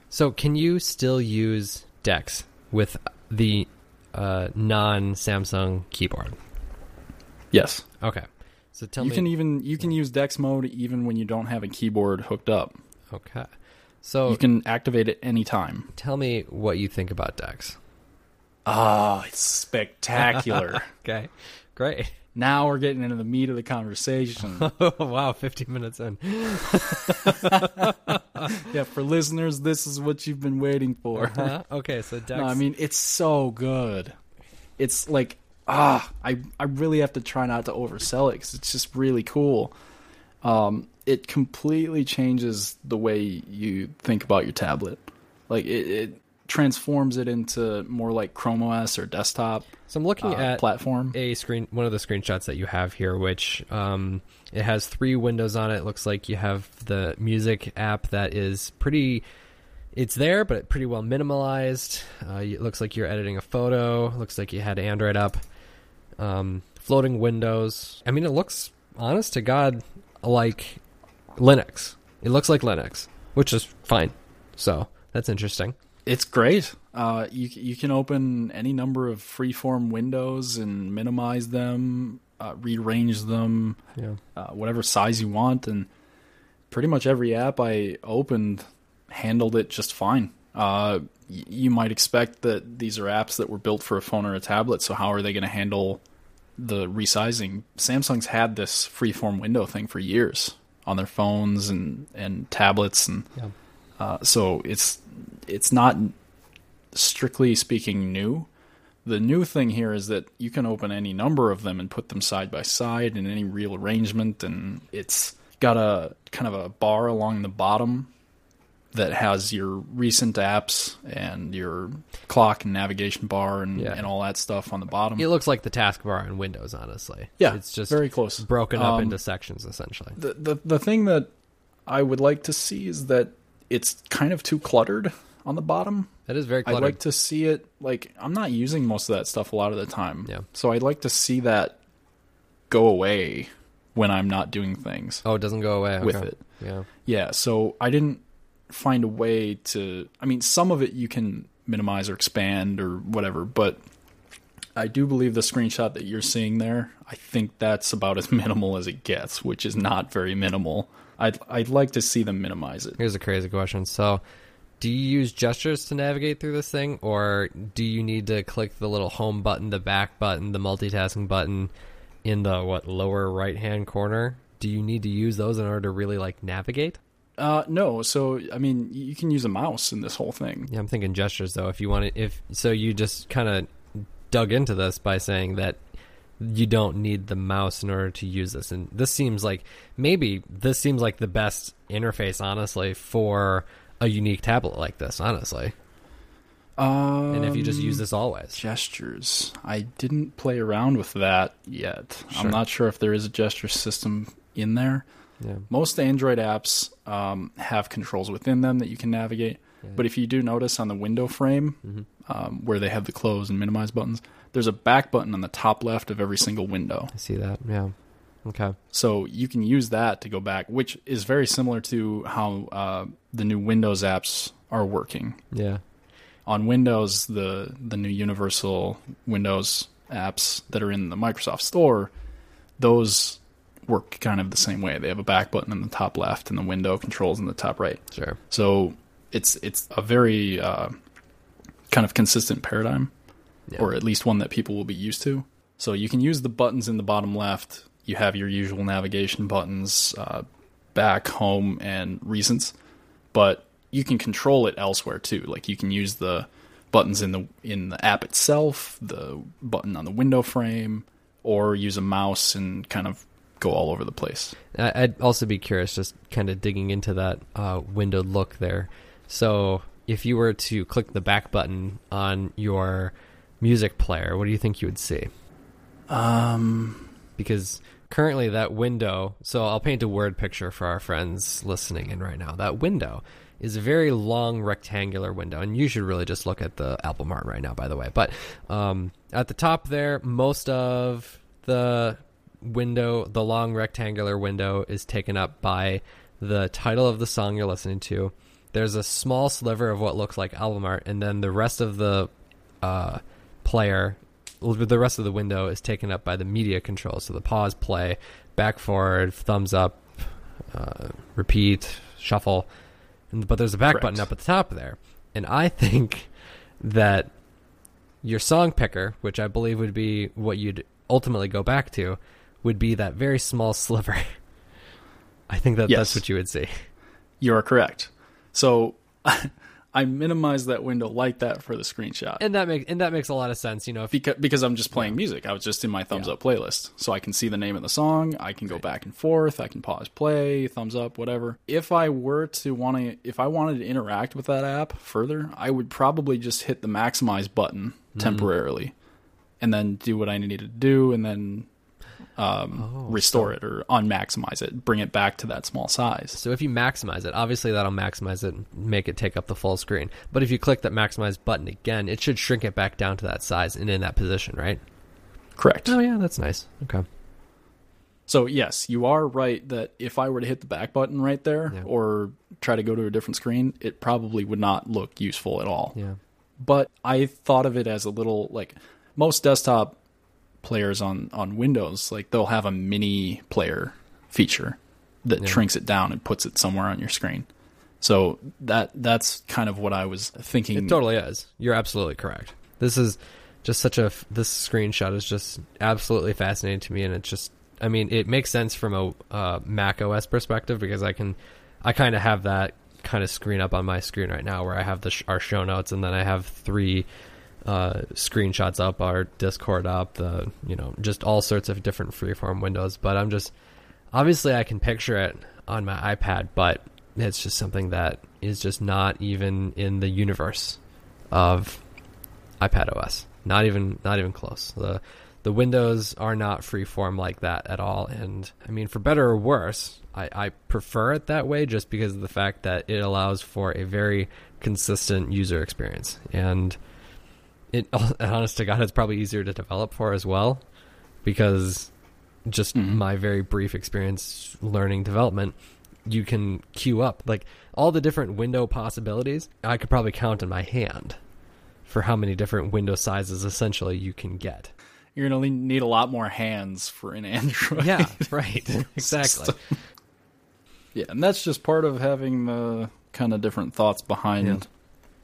So can you still use Dex with the uh, non Samsung keyboard? Yes, Okay. So tell you me. can even you can use Dex mode even when you don't have a keyboard hooked up. okay. So You can activate it anytime. tell me what you think about Dex. Ah, it's spectacular. Okay. Great. now we're getting into the meat of the conversation. Oh wow, 15 minutes in. yeah, for listeners, this is what you've been waiting for. Huh? Okay, so Dex. No, I mean it's so good. It's like ah, I I really have to try not to oversell it because it's just really cool. Um, it completely changes the way you think about your tablet. Like it, it transforms it into more like Chrome OS or desktop so I'm looking uh, at platform. a screen one of the screenshots that you have here which um, it has three windows on it. it looks like you have the music app that is pretty it's there but pretty well minimalized uh, it looks like you're editing a photo looks like you had android up um, floating windows. I mean it looks honest to god like linux. It looks like linux which is fine. So that's interesting. It's great. Uh, you you can open any number of freeform windows and minimize them, uh, rearrange them, yeah. uh, whatever size you want, and pretty much every app I opened handled it just fine. Uh, y- you might expect that these are apps that were built for a phone or a tablet, so how are they going to handle the resizing? Samsung's had this freeform window thing for years on their phones and and tablets, and Yeah. uh, so it's it's not strictly speaking new. The new thing here is that you can open any number of them and put them side by side in any real arrangement, and it's got a kind of a bar along the bottom that has your recent apps and your clock and navigation bar and, Yeah. and all that stuff on the bottom. it looks like the taskbar in windows honestly yeah, it's just very close. broken up Um, into sections essentially the, the the thing that I would like to see is that it's kind of too cluttered on the bottom. that is very I'd like to see it like I'm not using most of that stuff a lot of the time. Yeah. So I'd like to see that go away when I'm not doing things oh it doesn't go away with Okay. it. yeah Yeah, so I didn't find a way to I mean some of it you can minimize or expand or whatever, but I do believe the screenshot that you're seeing there, I think that's about as minimal as it gets, which is not very minimal. I'd I'd like to see them minimize it. Here's a crazy question. So, do you use gestures to navigate through this thing, or do you need to click the little home button, the back button, the multitasking button, in the what lower right hand corner. Do you need to use those in order to really like navigate? Uh, no. So I mean, you can use a mouse in this whole thing. Yeah, I'm thinking gestures though. If you want to, if so, you just kind of dug into this by saying that you don't need the mouse in order to use this, and this seems like maybe this seems like the best interface, honestly, for a unique tablet like this. Honestly, Um, and if you just use this always, gestures, I didn't play around with that yet. Sure. I'm not sure if there is a gesture system in there. Yeah, Most Android apps um, have controls within them that you can navigate. Yeah. But if you do notice on the window frame Mhm. um, where they have the close and minimize buttons, there's a back button on the top left of every single window. I see that. Yeah, okay, So you can use that to go back, which is very similar to how uh, the new Windows apps are working. yeah, On Windows, the the new Universal Windows apps that are in the Microsoft Store, those work kind of the same way. They have a back button in the top left and the window controls in the top right. sure, So it's it's a very uh, kind of consistent paradigm, Yeah. or at least one that people will be used to. So you can use the buttons in the bottom left. You have your usual navigation buttons, uh, back, home, and recents, but you can control it elsewhere too. Like you can use the buttons in the in the app itself, the button on the window frame, or use a mouse and kind of go all over the place. I- I'd also be curious, just kind of digging into that uh, windowed look there. So, if you were to click the back button on your music player, what do you think you would see? Um, Because currently, that window. So, I'll paint a word picture for our friends listening in right now. That window is a very long rectangular window, and you should really just look at the album art right now, by the way. But um, at the top there, most of the window, the long rectangular window, is taken up by the title of the song you're listening to. There's a small sliver of what looks like album art, and then the rest of the uh, player, the rest of the window is taken up by the media controls. So the pause, play, back, forward, thumbs up, uh, repeat, shuffle. And, but there's a back Correct. button up at the top there, and I think that your song picker, which I believe would be what you'd ultimately go back to, would be that very small sliver. I think that Yes. that's what you would see. You are correct. So I minimized that window like that for the screenshot And that makes and that makes a lot of sense, you know, if because because I'm just playing music. I was just in my thumbs Yeah. up playlist, so I can see the name of the song. I can go back and forth. I can pause, play, thumbs up, whatever. If I were to want to, if I wanted to interact with that app further, I would probably just hit the maximize button Mm-hmm. temporarily, and then do what I needed to do, and then um, Oh, restore so- it or unmaximize it, bring it back to that small size. So if you maximize it, obviously that'll maximize it and make it take up the full screen. But if you click that maximize button again, it should shrink it back down to that size and in that position, right? Correct. Oh yeah, that's nice. Okay. So yes, you are right that if I were to hit the back button right there Yeah. or try to go to a different screen, it probably would not look useful at all. Yeah. But I thought of it as a little like most desktop players on on Windows, like they'll have a mini player feature that Yeah. shrinks it down and puts it somewhere on your screen. So that that's kind of what I was thinking. It totally is. You're absolutely correct. This is just such a this screenshot is just absolutely fascinating to me, and it's just I mean it makes sense from a uh, Mac OS perspective because I can I kind of have that kind of screen up on my screen right now where I have the sh- our show notes and then I have three uh, screenshots up, our Discord up, the you know just all sorts of different freeform windows. But I'm just obviously I can picture it on my iPad, but it's just something that is just not even in the universe of iPad OS. Not even not even close. The the windows are not freeform like that at all. And I mean, for better or worse, I, I prefer it that way just because of the fact that it allows for a very consistent user experience. And it, honest to God, it's probably easier to develop for as well because just Mhm. my very brief experience learning development, you can queue up like all the different window possibilities. I could probably count in my hand for how many different window sizes essentially you can get. You're gonna need a lot more hands for an Android. Yeah, right. exactly. Yeah, and that's just part of having the kind of different thoughts behind Yeah.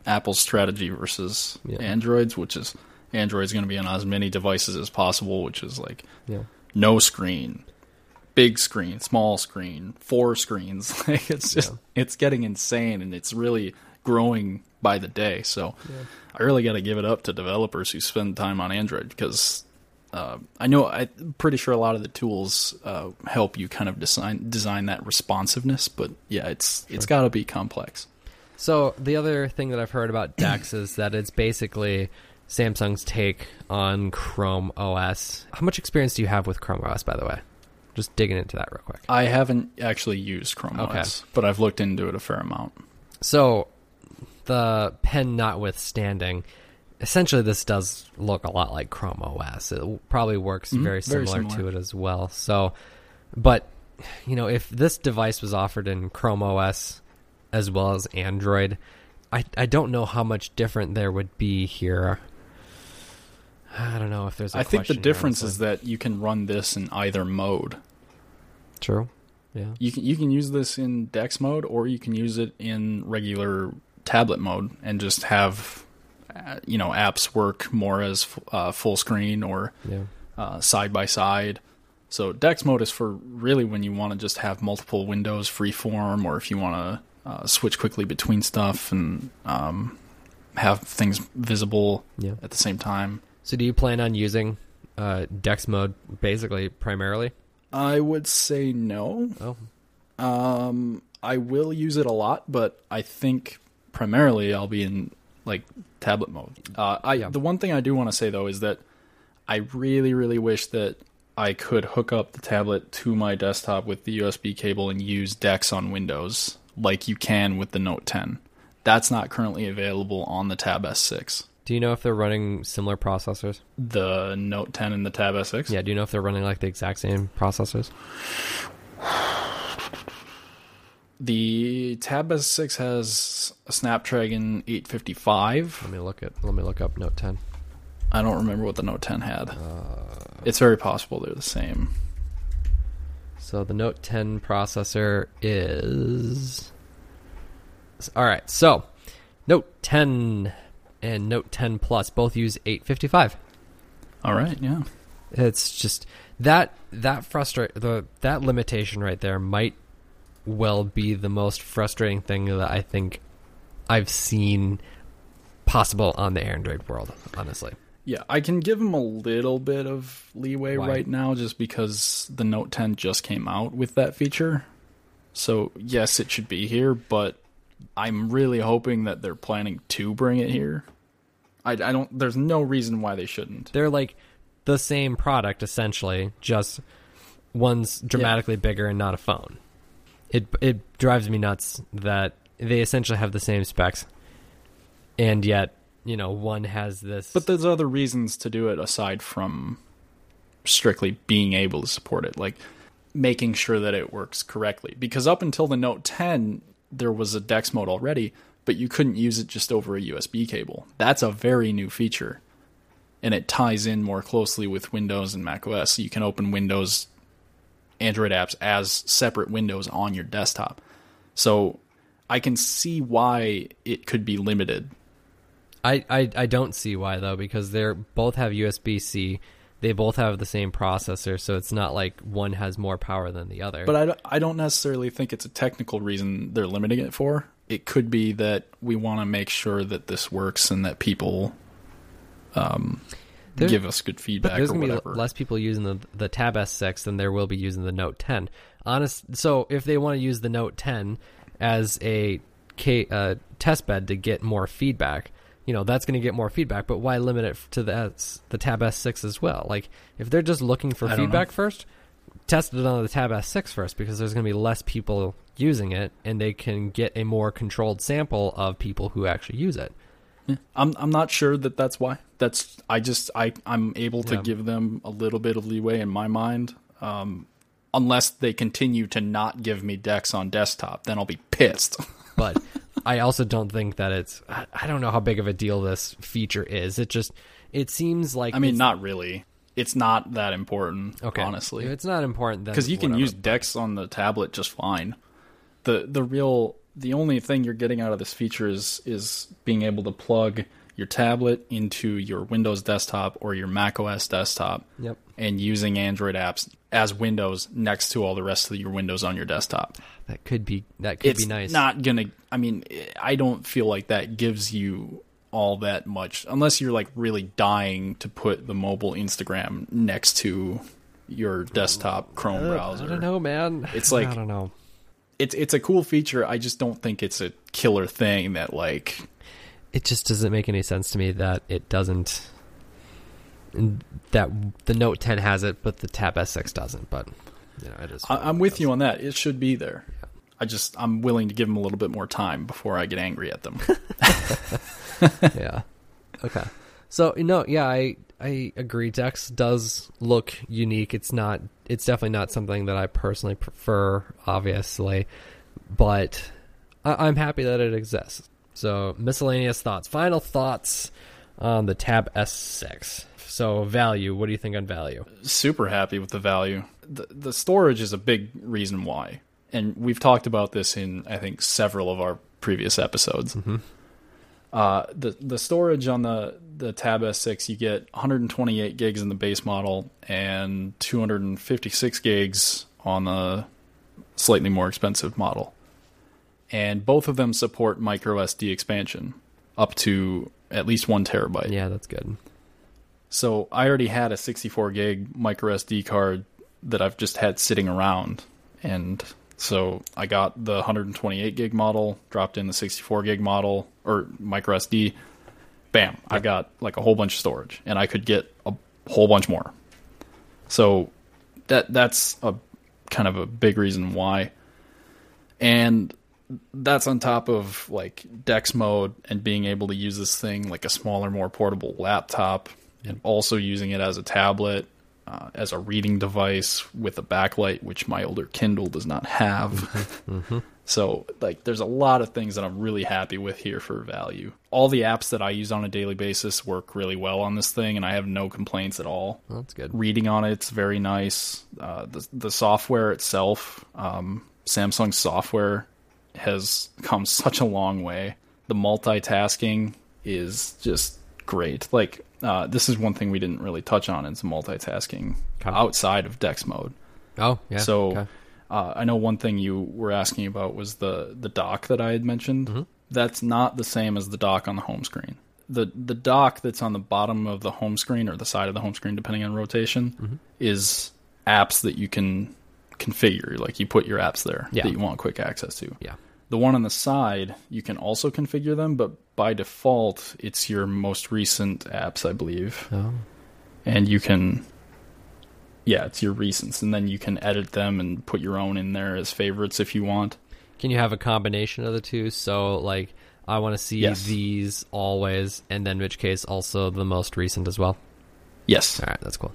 Apple's strategy versus Yeah. Android's, which is Android's going to be on as many devices as possible, which is like Yeah. no screen, big screen, small screen, four screens. Like it's just it's getting insane and it's really growing by the day. So I really got to give it up to developers who spend time on Android because uh, I know I'm pretty sure a lot of the tools uh, help you kind of design design that responsiveness. But yeah, it's it's got to be complex. So the other thing that I've heard about Dex is that it's basically Samsung's take on Chrome OS. How much experience do you have with Chrome OS, by the way? Just digging into that real quick. I haven't actually used Chrome Okay. OS, but I've looked into it a fair amount. So, the pen notwithstanding, essentially this does look a lot like Chrome OS. It probably works Mhm, very, very similar similar. to it as well. So, but you know, if this device was offered in Chrome OS as well as Android, I I don't know how much different there would be here. I don't know if there's. I I think the difference is that you can run this in either mode. true. Yeah. You can you can use this in Dex mode, or you can use it in regular tablet mode and just have uh, you know apps work more as uh, full screen or Yeah. uh, side by side. So Dex mode is for really when you want to just have multiple windows free form, or if you want to uh, switch quickly between stuff and um, have things visible Yeah. at the same time. So, do you plan on using uh, Dex mode basically primarily? I would say no. Oh, Um, I will use it a lot, but I think primarily I'll be in like tablet mode. Uh, I Yeah. the one thing I do want to say though is that I really, really wish that I could hook up the tablet to my desktop with the USB cable and use Dex on Windows like you can with the Note 10. That's not currently available on the Tab S6. do you know if they're running similar processors? The Note 10 and the Tab S6. Yeah, do you know if they're running like the exact same processors? The Tab S6 has a Snapdragon 855. Let me look at. Let me look up Note 10. I don't remember what the Note 10 had. Uh, It's very possible they're the same. So the Note 10 processor is. All right, so Note 10 and Note 10 Plus both use 855. All right, yeah. It's just that that frustrate the that limitation right there might well be the most frustrating thing that I think I've seen possible on the Android world. Honestly, Yeah, I can give them a little bit of leeway Why? right now just because the Note 10 just came out with that feature. So, yes, it should be here, but I'm really hoping that they're planning to bring it here. I, I don't, there's no reason why they shouldn't. they're like the same product essentially, just one's dramatically bigger and not a phone. It it drives me nuts that they essentially have the same specs, and yet you know one has this. But there's other reasons to do it aside from strictly being able to support it, like making sure that it works correctly. Because up until the Note 10, there was a Dex mode already, but you couldn't use it just over a USB cable. That's a very new feature. And it ties in more closely with Windows and Mac OS. So you can open Windows Android apps as separate windows on your desktop. So I can see why it could be limited I, I I don't see why though because they're both have USB C. They both have the same processor, so it's not like one has more power than the other. But I, don't- I don't necessarily think it's a technical reason they're limiting it for. It could be that we want to make sure that this works and that people um, give us good feedback there's gonna be whatever. l- less people using the the Tab S6 than there will be using the Note 10. Honest, so if they want to use the Note 10 as a K, uh, test bed to get more feedback, you know that's going to get more feedback. But why limit it to the S, the Tab S6 as well? Like if they're just looking for I feedback first, test it on the Tab S6 first because there's going to be less people using it, and they can get a more controlled sample of people who actually use it. Yeah. I'm I'm not sure that that's why. That's I just I I'm able to Yeah. give them a little bit of leeway in my mind. Um, unless they continue to not give me Dex on desktop, then I'll be pissed. but I also don't think that it's. I I don't know how big of a deal this feature is. It just it seems like I mean, not really. It's not that important, okay. honestly. If it's not important because you can whatever. use Dex on the tablet just fine. the The real, the only thing you're getting out of this feature is is being able to plug your tablet into your Windows desktop or your Mac OS desktop Yep. and using Android apps as Windows next to all the rest of your Windows on your desktop. That could be that could it's be nice. not gonna. I mean, I don't feel like that gives you all that much unless you're like really dying to put the mobile Instagram next to your desktop Chrome Uh, browser. I don't know, man. It's like- I don't know. It's it's a cool feature. I just don't think it's a killer thing that like It just doesn't make any sense to me that it doesn't. That the Note 10 has it, but the Tab S6 doesn't. But you know, it is. I, I'm with you on that. It should be there. I just I'm willing to give them a little bit more time before I get angry at them. yeah. Okay. So you know, yeah, I I agree. Dex does look unique. It's not. It's definitely not something that I personally prefer, obviously, but I, I'm happy that it exists. So miscellaneous thoughts. Final thoughts on the Tab S6. So value. What do you think on value? super happy with the value. The, the storage is a big reason why. And we've talked about this in, I think, several of our previous episodes. Uh, the the storage on the, the Tab S6, you get 128 gigs in the base model and 256 gigs on the slightly more expensive model. And both of them support micro SD expansion up to at least one terabyte. Yeah, that's good. So I already had a 64 gig micro SD card that I've just had sitting around, and so I got the 128 gig model, dropped in the 64 gig model or micro SD. Bam! I got like a whole bunch of storage, and I could get a whole bunch more. So that that's a kind of a big reason why, and that's on top of like Dex mode and being able to use this thing like a smaller, more portable laptop, and also using it as a tablet, uh, as a reading device with a backlight, which my older Kindle does not have. So, like, there's a lot of things that I'm really happy with here for value. All the apps that I use on a daily basis work really well on this thing, and I have no complaints at all Well, that's good. reading on it's very nice. Uh, the the software itself, um, Samsung software, has come such a long way. The multitasking is just great. Like uh, this is one thing we didn't really touch on is multitasking Okay. outside of Dex mode. Oh, yeah. So okay. uh, I know one thing you were asking about was the the dock that I had mentioned. Mm-hmm. That's not the same as the dock on the home screen. The the dock that's on the bottom of the home screen or the side of the home screen, depending on rotation, Mm-hmm. is apps that you can configure. Like you put your apps there Yeah. that you want quick access to. yeah. The one on the side, you can also configure them, but by default, it's your most recent apps, I believe Oh. and you can yeah it's your recents and then you can edit them and put your own in there as favorites if you want Can you have a combination of the two? So, like, I want to see Yes. these always, and then, which case, also the most recent as well. yes All right, that's cool.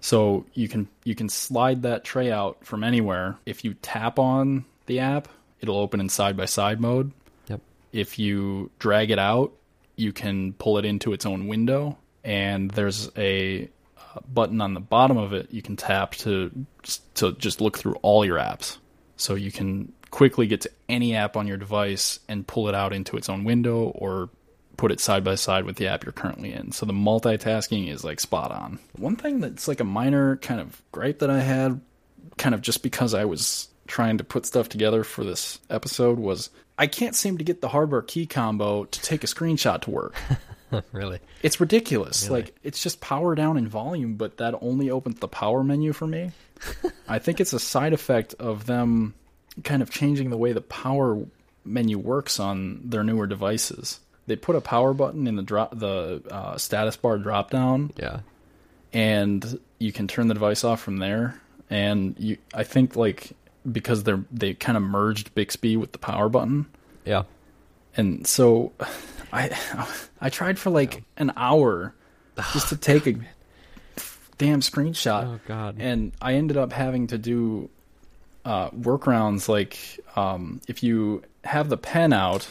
so you can you can slide that tray out from anywhere if you tap on the app it'll open in side by side mode. Yep. if you drag it out you can pull it into its own window and there's a uh, button on the bottom of it you can tap to to just look through all your apps. So you can quickly get to any app on your device and pull it out into its own window or put it side by side with the app you're currently in. So the multitasking is like spot on. One thing that's like a minor kind of gripe that i had kind of just because I was trying to put stuff together for this episode was I can't seem to get the hardware key combo to take a screenshot to work. really? It's ridiculous. Really? Like it's just power down in volume, but that only opens the power menu for me. I think it's a side effect of them kind of changing the way the power menu works on their newer devices. They put a power button in the drop the uh, status bar drop down Yeah. and you can turn the device off from there. And you, I think like because they're they kind of merged Bixby with the power button, Yeah. and so I I tried for like an hour just to take a damn screenshot, Oh, God. and I ended up having to do uh, workarounds like um, if you have the pen out,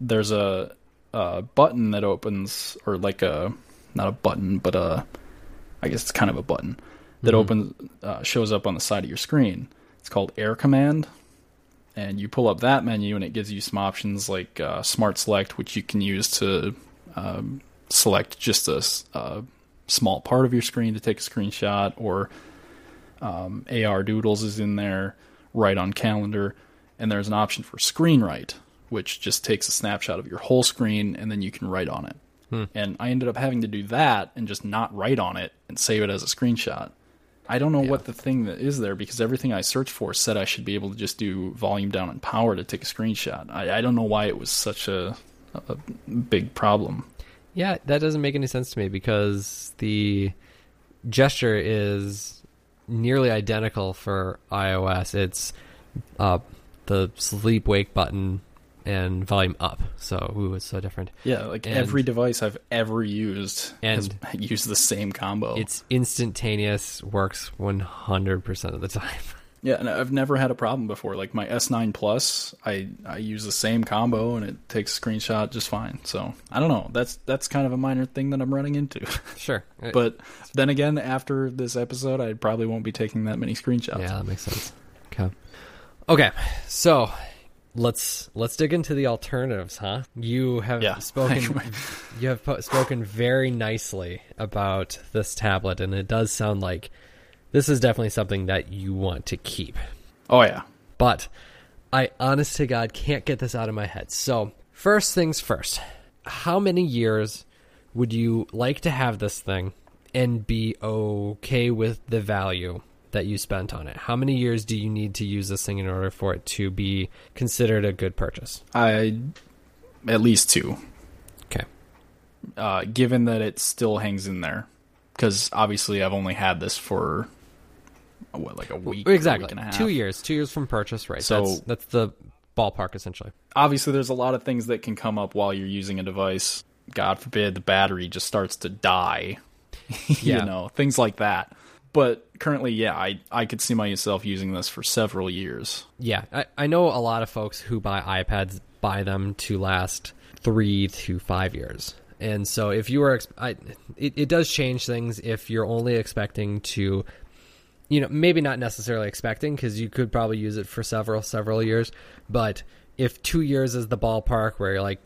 there's a, a button that opens, or like a not a button, but a I guess it's kind of a button that opens uh, shows up on the side of your screen. It's called Air Command, and you pull up that menu, and it gives you some options like uh, Smart Select, which you can use to um, select just a small part of your screen to take a screenshot, or um, AR Doodles is in there, write on calendar, and there's an option for screen write, which just takes a snapshot of your whole screen and then you can write on it. And I ended up having to do that and just not write on it and save it as a screenshot. I don't know what the thing that is there because everything I searched for said I should be able to just do volume down and power to take a screenshot. I, I don't know why it was such a, a big problem. Yeah, that doesn't make any sense to me because the gesture is nearly identical for iOS. It's uh, the sleep wake button and volume up. So, ooh, it's so different. Yeah, like And- every device I've ever used has And- used the same combo. It's instantaneous, works 100% of the time. Yeah, and I've never had a problem before. Like my S9 Plus, I I use the same combo and it takes a screenshot just fine. So I don't know. That's that's kind of a minor thing that I'm running into. Sure. but then again, after this episode, I probably won't be taking that many screenshots. Yeah, that makes sense. Okay. Okay. So let's let's dig into the alternatives, huh? You have Yeah. spoken you have po- spoken very nicely about this tablet and it does sound like this is definitely something that you want to keep. Oh yeah. But I honest to God can't get this out of my head. So, first things first. How many years would you like to have this thing and be okay with the value that you spent on it? How many years do you need to use this thing in order for it to be considered a good purchase? I at least two. Okay. Uh, given that it still hangs in there, because obviously I've only had this for what like a week, a Exactly. week and a half. Two years. Two years from purchase, right? So- that's that's the ballpark essentially. obviously there's a lot of things that can come up while you're using a device. God forbid the battery just starts to die. Yeah. you know, things like that. But currently, yeah, I I could see myself using this for several years. Yeah, I, I know a lot of folks who buy iPads buy them to last three to five years. And so if you are, I, it, it does change things if you're only expecting to, you know, maybe not necessarily expecting because you could probably use it for several, several years. But if two years is the ballpark where you're like,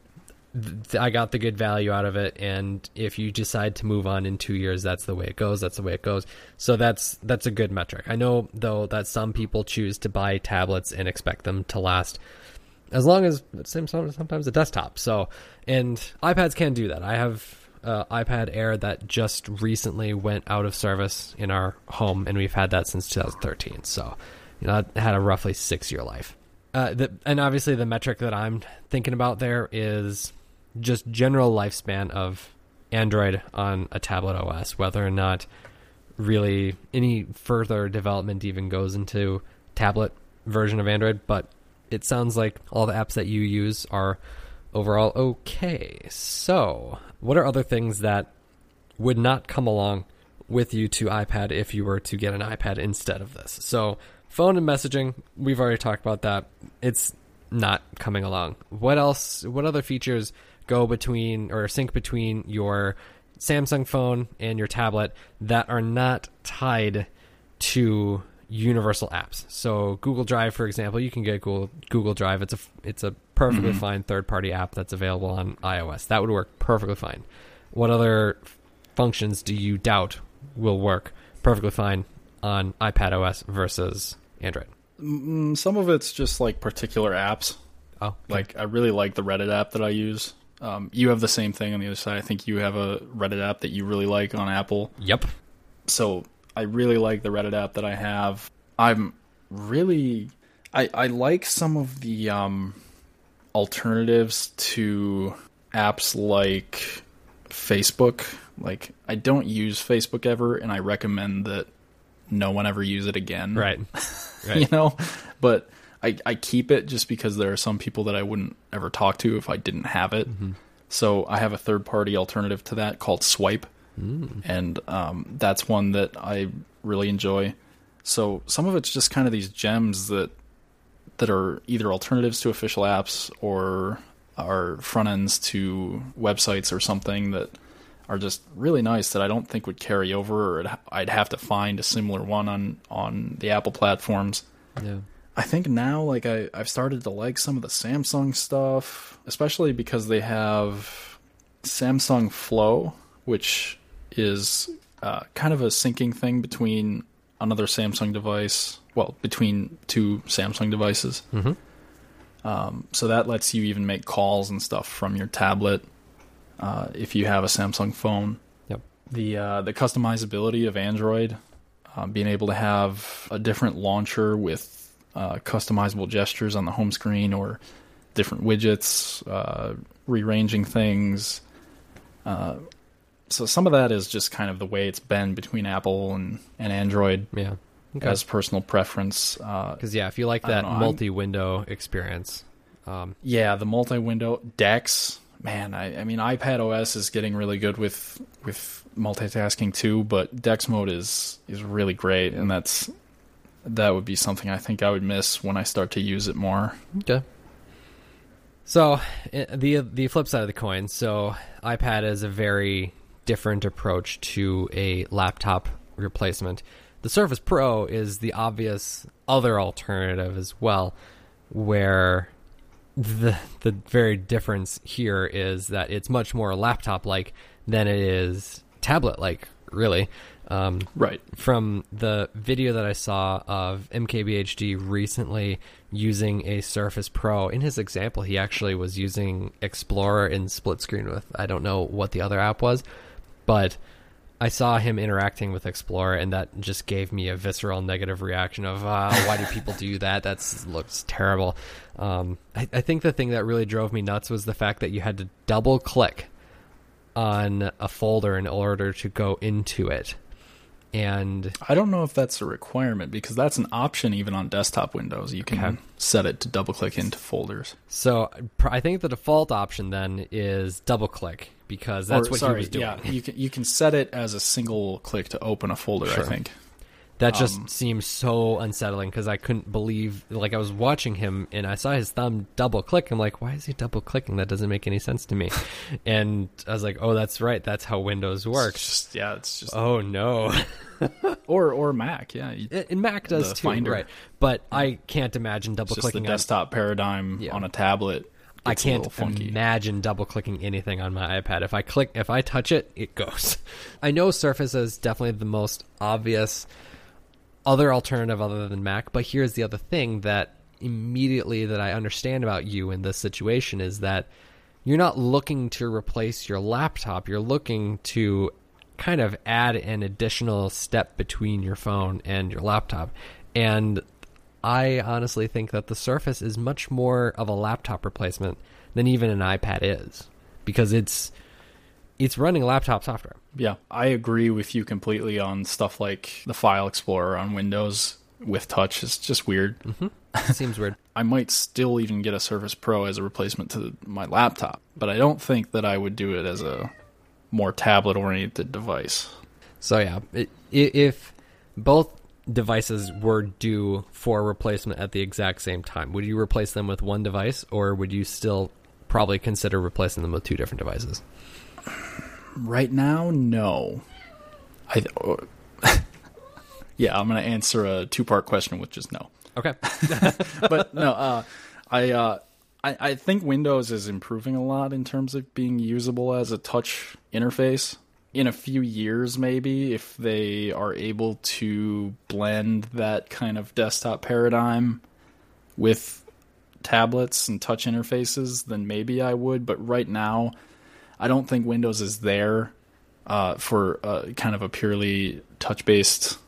th- I got the good value out of it, and if you decide to move on in two years, that's the way it goes. That's the way it goes. So that's that's a good metric. I know though that some people choose to buy tablets and expect them to last as long as sometimes a desktop. So and iPads can do that. I have uh, iPad Air that just recently went out of service in our home, and we've had that since 2013. So you know, it had a roughly six year life. Uh, the, and obviously, the metric that I'm thinking about there is just general lifespan of Android on a tablet OS, whether or not really any further development even goes into tablet version of Android. But it sounds like all the apps that you use are overall okay. So, what are other things that would not come along with you to iPad if you were to get an iPad instead of this? So, phone and messaging, we've already talked about that. It's not coming along. What else? What other features go between or sync between your Samsung phone and your tablet that are not tied to universal apps. So Google Drive, for example, you can get Google Google Drive. It's a it's a perfectly fine third party app that's available on iOS. That would work perfectly fine. What other functions do you doubt will work perfectly fine on iPad OS versus Android? Mm, some of it's just like particular apps. Oh, okay. Like I really like the Reddit app that I use. Um, you have the same thing on the other side. I think you have a Reddit app that you really like on Apple. yep. so I really like the Reddit app that I have. I'm really I I like some of the um alternatives to apps like Facebook. Like I don't use Facebook ever and I recommend that no one ever use it again. Right. You know? But I I keep it just because there are some people that I wouldn't ever talk to if I didn't have it. So I have a third party alternative to that called Swipe and um, that's one that I really enjoy. So some of it's just kind of these gems that that are either alternatives to official apps or are front ends to websites or something that are just really nice that I don't think would carry over, or I'd- I'd have to find a similar one on on the Apple platforms. Yeah. I think now, like I, I've started to like some of the Samsung stuff, especially because they have Samsung Flow, which is uh, kind of a syncing thing between another Samsung device, well, between two Samsung devices. Mm-hmm. Um, so that lets you even make calls and stuff from your tablet uh, if you have a Samsung phone. Yep. The uh, the customizability of Android, uh, being able to have a different launcher with uh, customizable gestures on the home screen or different widgets, uh, rearranging things. Uh, so some of that is just kind of the way it's been between Apple and, and Android Yeah. Okay. as personal preference. Uh, Because yeah, if you like that I'm- multi-window experience, um, Yeah, the multi-window Dex. Man, I, I mean, iPad OS is getting really good with with multitasking too, but Dex mode is is really great, and that's that would be something I think I would miss when I start to use it more. Okay. So eh, the the flip side of the coin. So iPad is a very different approach to a laptop replacement. The Surface Pro is the obvious other alternative as well, where the the very difference here is that it's much more laptop like than it is tablet like. Really. Um, Right. from the video that I saw of MKBHD recently using a Surface Pro, in his example, he actually was using Explorer in split screen with I don't know what the other app was, but I saw him interacting with Explorer, and that just gave me a visceral negative reaction of uh, why do people do that? That looks terrible. Um, I, I think the thing that really drove me nuts was the fact that you had to double click on a folder in order to go into it. And I don't know if that's a requirement because that's an option even on desktop windows. You can Okay. set it to double click into folders. So I think the default option then is double click because that's Or, what sorry, he was doing. Yeah, you can you can set it as a single click to open a folder. Sure. I think. That just Um, seems so unsettling because I couldn't believe, like, I was watching him and I saw his thumb double click. I'm like, why is he double clicking? That doesn't make any sense to me. and I was like, oh, that's right. That's how Windows works. just yeah, it's just Oh no. or or Mac. Yeah, and Mac does too, Finder. right? But I can't imagine double just the clicking on desktop paradigm Yeah. on a tablet. I can't imagine double clicking anything on my iPad. If I click, if I touch it, it goes. I know Surface is definitely the most obvious other alternative other than Mac, but here's the other thing that immediately that I understand about you in this situation is that you're not looking to replace your laptop. You're looking to kind of add an additional step between your phone and your laptop. And I honestly think that the Surface is much more of a laptop replacement than even an iPad is because it's it's running laptop software. Yeah, I agree with you completely on stuff like the File Explorer on Windows with touch. It's just weird. Mm-hmm. Seems weird. I might still even get a Surface Pro as a replacement to my laptop, but I don't think that I would do it as a more tablet oriented device. So yeah, i- i- if both devices were due for replacement at the exact same time, would you replace them with one device, or would you still probably consider replacing them with two different devices? Right now, no. I Yeah, I'm going to answer a two-part question with just no. Okay. but no, uh, I, uh, I I think Windows is improving a lot in terms of being usable as a touch interface. In a few years, maybe if they are able to blend that kind of desktop paradigm with tablets and touch interfaces, then maybe I would. But right now, I don't think Windows is there uh, for uh, kind of a purely touch-based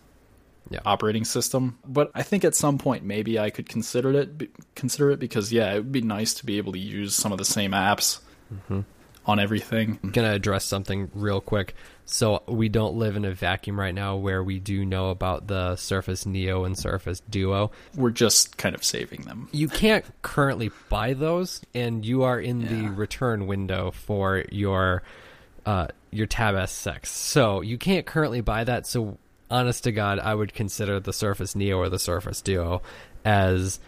Yeah. operating system. But I think at some point maybe I could consider it. Consider it because yeah, it would be nice to be able to use some of the same apps on everything. I'm gonna address something real quick. So we don't live in a vacuum right now where we do know about the Surface Neo and Surface Duo. We're just kind of saving them. You can't currently buy those, and you are in the return window for your uh, your Tab S6. So you can't currently buy that. So honest to God, I would consider the Surface Neo or the Surface Duo as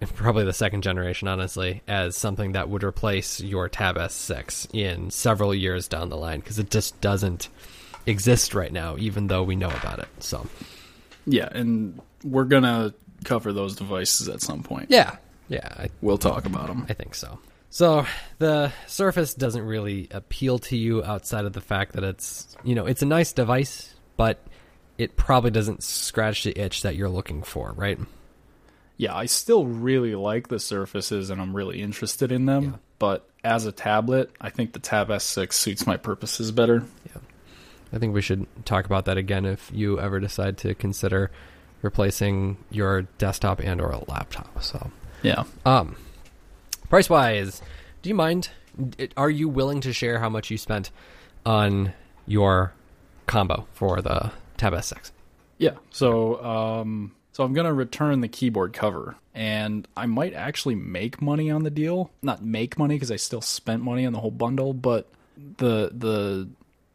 probably the second generation, honestly, as something that would replace your Tab S6 in several years down the line because it just doesn't exist right now, even though we know about it. So Yeah, and we're gonna cover those devices at some point. yeah, yeah, I, We'll talk about them. I think so. So the Surface doesn't really appeal to you outside of the fact that it's you know it's a nice device, but it probably doesn't scratch the itch that you're looking for, right? Yeah, I still really like the Surfaces and I'm really interested in them. Yeah. But as a tablet, I think the Tab S6 suits my purposes better. Yeah. I think we should talk about that again if you ever decide to consider replacing your desktop and or a laptop. So, Yeah. um, price wise, do you mind? Are you willing to share how much you spent on your combo for the Tab S6? Yeah. So, um, so I'm gonna return the keyboard cover, and I might actually make money on the deal. Not make money because I still spent money on the whole bundle, but the the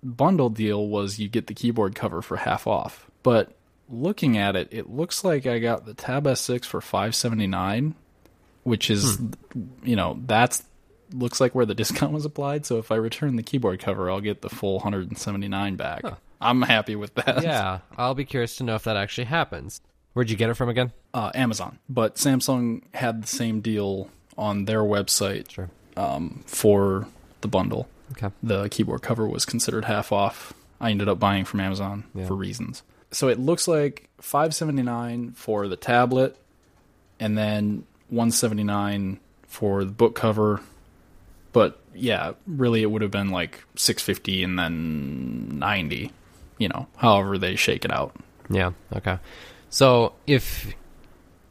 bundle deal was you get the keyboard cover for half off. But looking at it, it looks like I got the Tab S6 for 579, which is, hmm. you know, that's looks like where the discount was applied. So if I return the keyboard cover, I'll get the full 179 back. I'm happy with that. Yeah, I'll be curious to know if that actually happens. Where'd you get it from again? uh, Amazon, but Samsung had the same deal on their website Sure. um, for the bundle. Okay. The keyboard cover was considered half off. I ended up buying from Amazon Yeah. for reasons. So it looks like 579 for the tablet and then 179 for the book cover. But yeah, really it would have been like 650 and then 90, you know, however they shake it out. Yeah. Okay. So if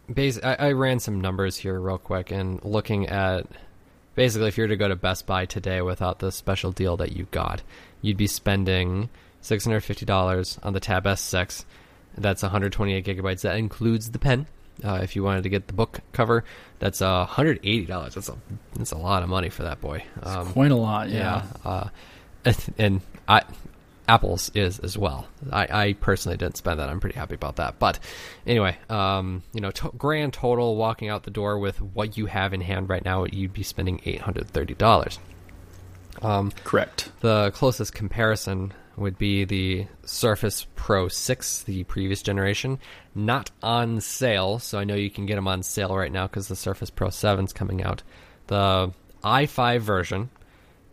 bas- I, I ran some numbers here real quick and looking at basically if you were to go to Best Buy today without the special deal that you got, you'd be spending six hundred fifty dollars on the Tab S6. That's 128 gigabytes. That includes the pen. Uh, if you wanted to get the book cover, that's uh, 180 dollars. That's a that's a lot of money for that boy. Um, Quite a lot, yeah. yeah. Uh, and I, Apple's is as well. I, I personally didn't spend that. I'm pretty happy about that. But anyway, um, you know, to- grand total walking out the door with what you have in hand right now, you'd be spending eight hundred thirty dollars. Um, Correct. the closest comparison would be the Surface Pro 6, the previous generation, not on sale. So I know you can get them on sale right now because the Surface Pro 7 is coming out. The i5 version,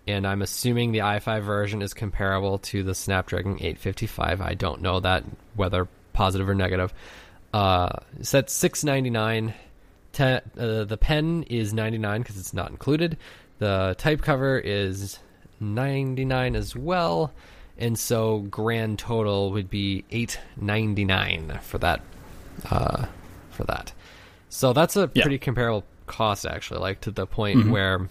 and I'm assuming the i5 version is comparable to the Snapdragon 855. I don't know that whether positive or negative. Uh, it's at 699. Te- uh, the pen is 99 because it's not included. The type cover is 99 as well, and so grand total would be 899 for that. Uh, for that, so that's a Yeah. pretty comparable cost actually. Like to the point where,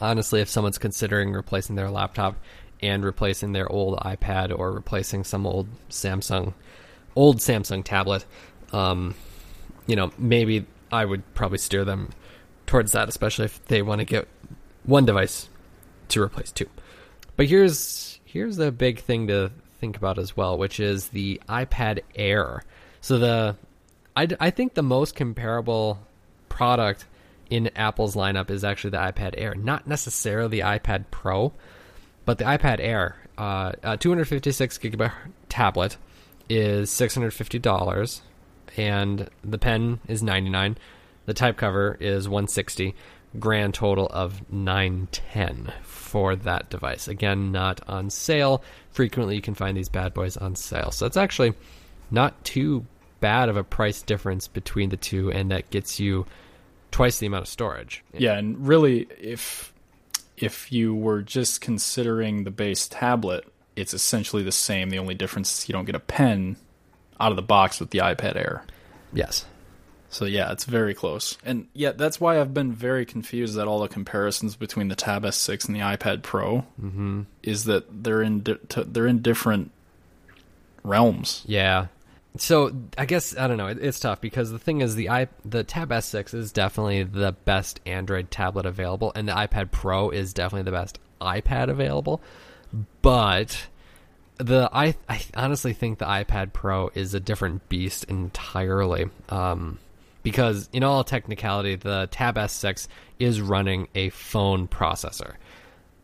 honestly, if someone's considering replacing their laptop and replacing their old iPad or replacing some old Samsung, old Samsung tablet, um, you know, maybe I would probably steer them towards that, especially if they want to get one device to replace two. But here's here's the big thing to think about as well, which is the iPad Air. So the I, I think the most comparable product in Apple's lineup is actually the iPad Air, not necessarily the iPad Pro, but the iPad Air. Uh, a 256 gigabyte tablet is $650 and the pen is 99 the type cover is 160 grand total of 910 for that device. Again not on sale. Frequently you can find these bad boys on sale. So it's actually not too bad of a price difference between the two and that gets you twice the amount of storage Yeah, and really, if if you were just considering the base tablet, it's essentially the same. The only difference is you don't get a pen out of the box with the iPad Air. yes So yeah, it's very close. And yeah, that's why I've been very confused at all the comparisons between the Tab S6 and the iPad Pro. Mm-hmm. Is that they're in di- t- they're in different realms. Yeah. So I guess I don't know. It, it's tough because the thing is the i the Tab S6 is definitely the best Android tablet available, and the iPad Pro is definitely the best iPad available. But the I I honestly think the iPad Pro is a different beast entirely. Um, because in all technicality, the Tab S6 is running a phone processor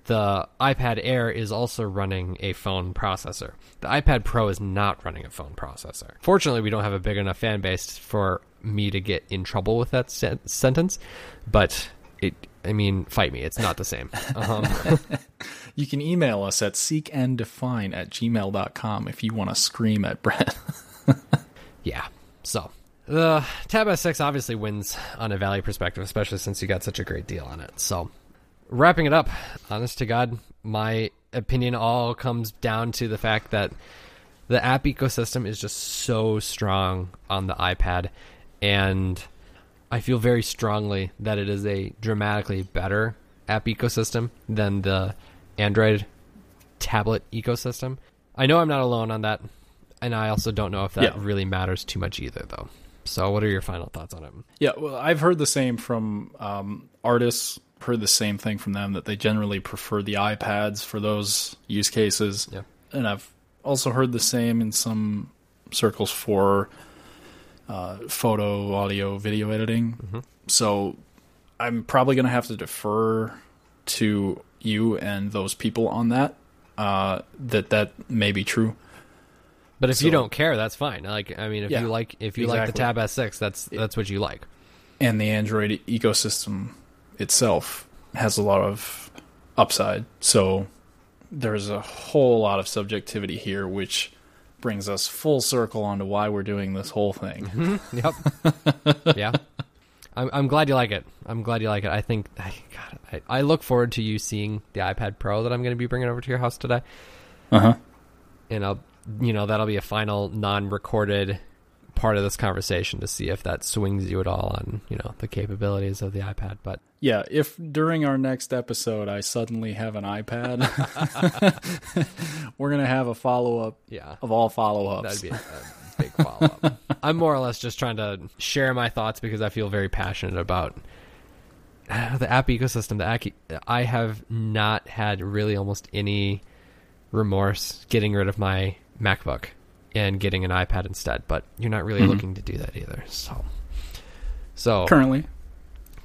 the iPad Air is also running a phone processor. The iPad Pro is not running a phone processor. Fortunately, we don't have a big enough fan base for me to get in trouble with that sen- sentence, but it I mean, fight me. It's not the same. Um, You can email us at seekanddefine at gmail.com if you want to scream at Brett. yeah. So the Tab S6 obviously wins on a value perspective, especially since you got such a great deal on it. So wrapping it up, honest to God, my opinion all comes down to the fact that the app ecosystem is just so strong on the iPad, and I feel very strongly that it is a dramatically better app ecosystem than the Android tablet ecosystem. I know I'm not alone on that, and I also don't know if that Yeah. really matters too much either, though. So, what are your final thoughts on it? Yeah, well, I've heard the same from um, artists. Heard the same thing from them that they generally prefer the iPads for those use cases. Yeah. and I've also heard the same in some circles for uh, photo, audio, video editing. So I'm probably going to have to defer to you and those people on that. Uh, that that may be true. But if you don't care, that's fine. Like, I mean, if Yeah, you like, if you like the. Tab S6, that's that's what you like. and the Android ecosystem itself has a lot of upside. So there's a whole lot of subjectivity here, which brings us full circle onto why we're doing this whole thing. Yep. yeah. I'm I'm glad you like it. I'm glad you like it. I think I God, I, I look forward to you seeing the iPad Pro that I'm going to be bringing over to your house today, Uh huh. and I'll you know that'll be a final non-recorded part of this conversation to see if that swings you at all on you know the capabilities of the iPad. But Yeah, if during our next episode I suddenly have an iPad, we're gonna have a follow up yeah, of all follow ups. That'd be a, a big follow up. I'm more or less just trying to share my thoughts because I feel very passionate about the app ecosystem. The app, I have not had really almost any remorse getting rid of my MacBook and getting an iPad instead, but you're not really Mhm. looking to do that either. So, so Currently,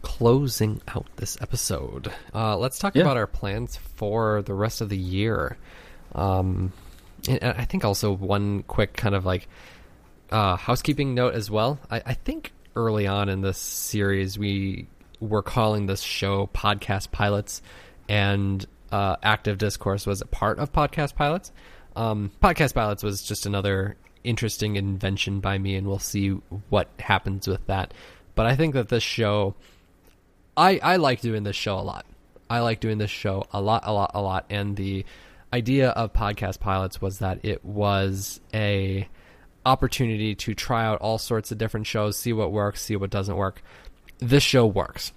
closing out this episode, uh, let's talk Yeah. about our plans for the rest of the year. Um, and and I think also one quick kind of like uh, housekeeping note as well. I, I think early on in this series, we were calling this show Podcast Pilots, and uh, Active Discourse was a part of Podcast Pilots. Um, Podcast Pilots was just another interesting invention by me, and we'll see what happens with that. But I think that this show, I I like doing this show a lot. I like doing this show a lot, a lot, a lot. And the idea of Podcast Pilots was that it was a opportunity to try out all sorts of different shows, see what works, see what doesn't work. This show works.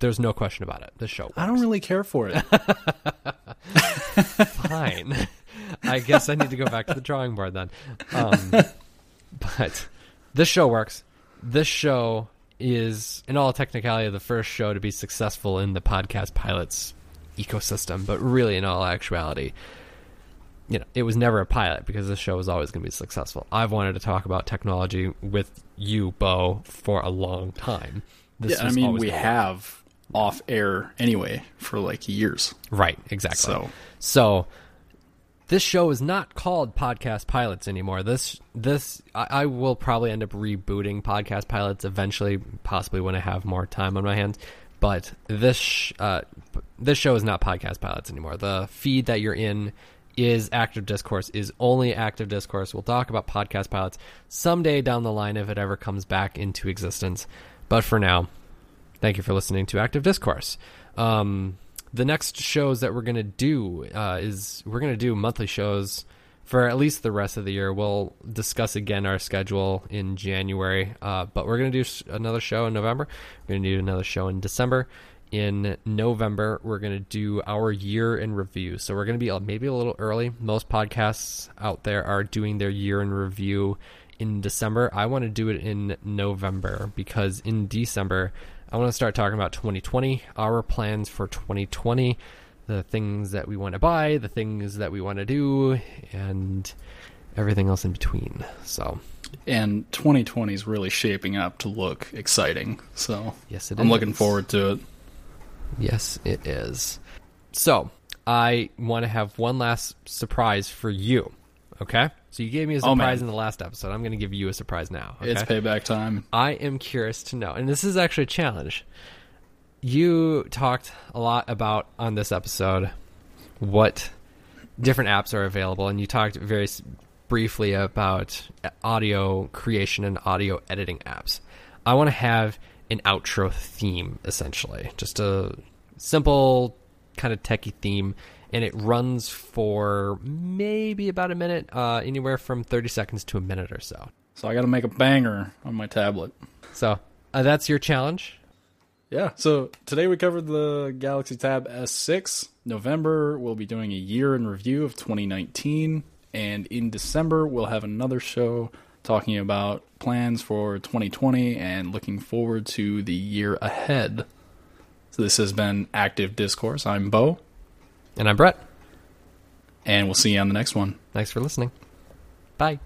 There's no question about it. This show works. I don't really care for it. Fine. I guess I need to go back to the drawing board then. Um, but this show works. This show is, in all technicality, the first show to be successful in the podcast pilots ecosystem. But really, in all actuality, you know, it was never a pilot because this show was always going to be successful. I've wanted to talk about technology with you, Bo, for a long time. This yeah, I mean, we have off air anyway for like years. right, exactly. So So this show is not called Podcast Pilots anymore. This this I, I will probably end up rebooting Podcast Pilots eventually, possibly when I have more time on my hands. But this uh, this show is not Podcast Pilots anymore. The feed that you're in is Active Discourse. Is only Active Discourse. We'll talk about Podcast Pilots someday down the line if it ever comes back into existence. But for now, thank you for listening to Active Discourse. Um, the next shows that we're going to do uh, is we're going to do monthly shows for at least the rest of the year. We'll discuss again our schedule in January, uh, but we're going to do another show in November. We're going to do another show in December. In November, we're going to do our year in review. So we're going to be maybe a little early. Most podcasts out there are doing their year in review in December. I want to do it in November because in December, I want to start talking about 2020, our plans for 2020, the things that we want to buy, the things that we want to do, and everything else in between. So, and 2020 is really shaping up to look exciting. So yes, it I'm is. looking forward to it. Yes, it is. So, I want to have one last surprise for you. Okay? So, you gave me a Oh, surprise man. in the last episode. I'm going to give you a surprise now. Okay? It's payback time. I am curious to know, and this is actually a challenge. you talked a lot about on this episode what different apps are available, and you talked very briefly about audio creation and audio editing apps. I want to have an outro theme, essentially, just a simple kind of techie theme, and it runs for maybe about a minute, uh, anywhere from thirty seconds to a minute or so. So I got to make a banger on my tablet. So uh, that's your challenge. Yeah. So today we covered the Galaxy Tab S6. November, we'll be doing a year in review of 2019. And in December, we'll have another show talking about plans for 2020 and looking forward to the year ahead. So this has been Active Discourse. I'm Bo, and I'm Brett. And we'll see you on the next one. Thanks for listening. Bye.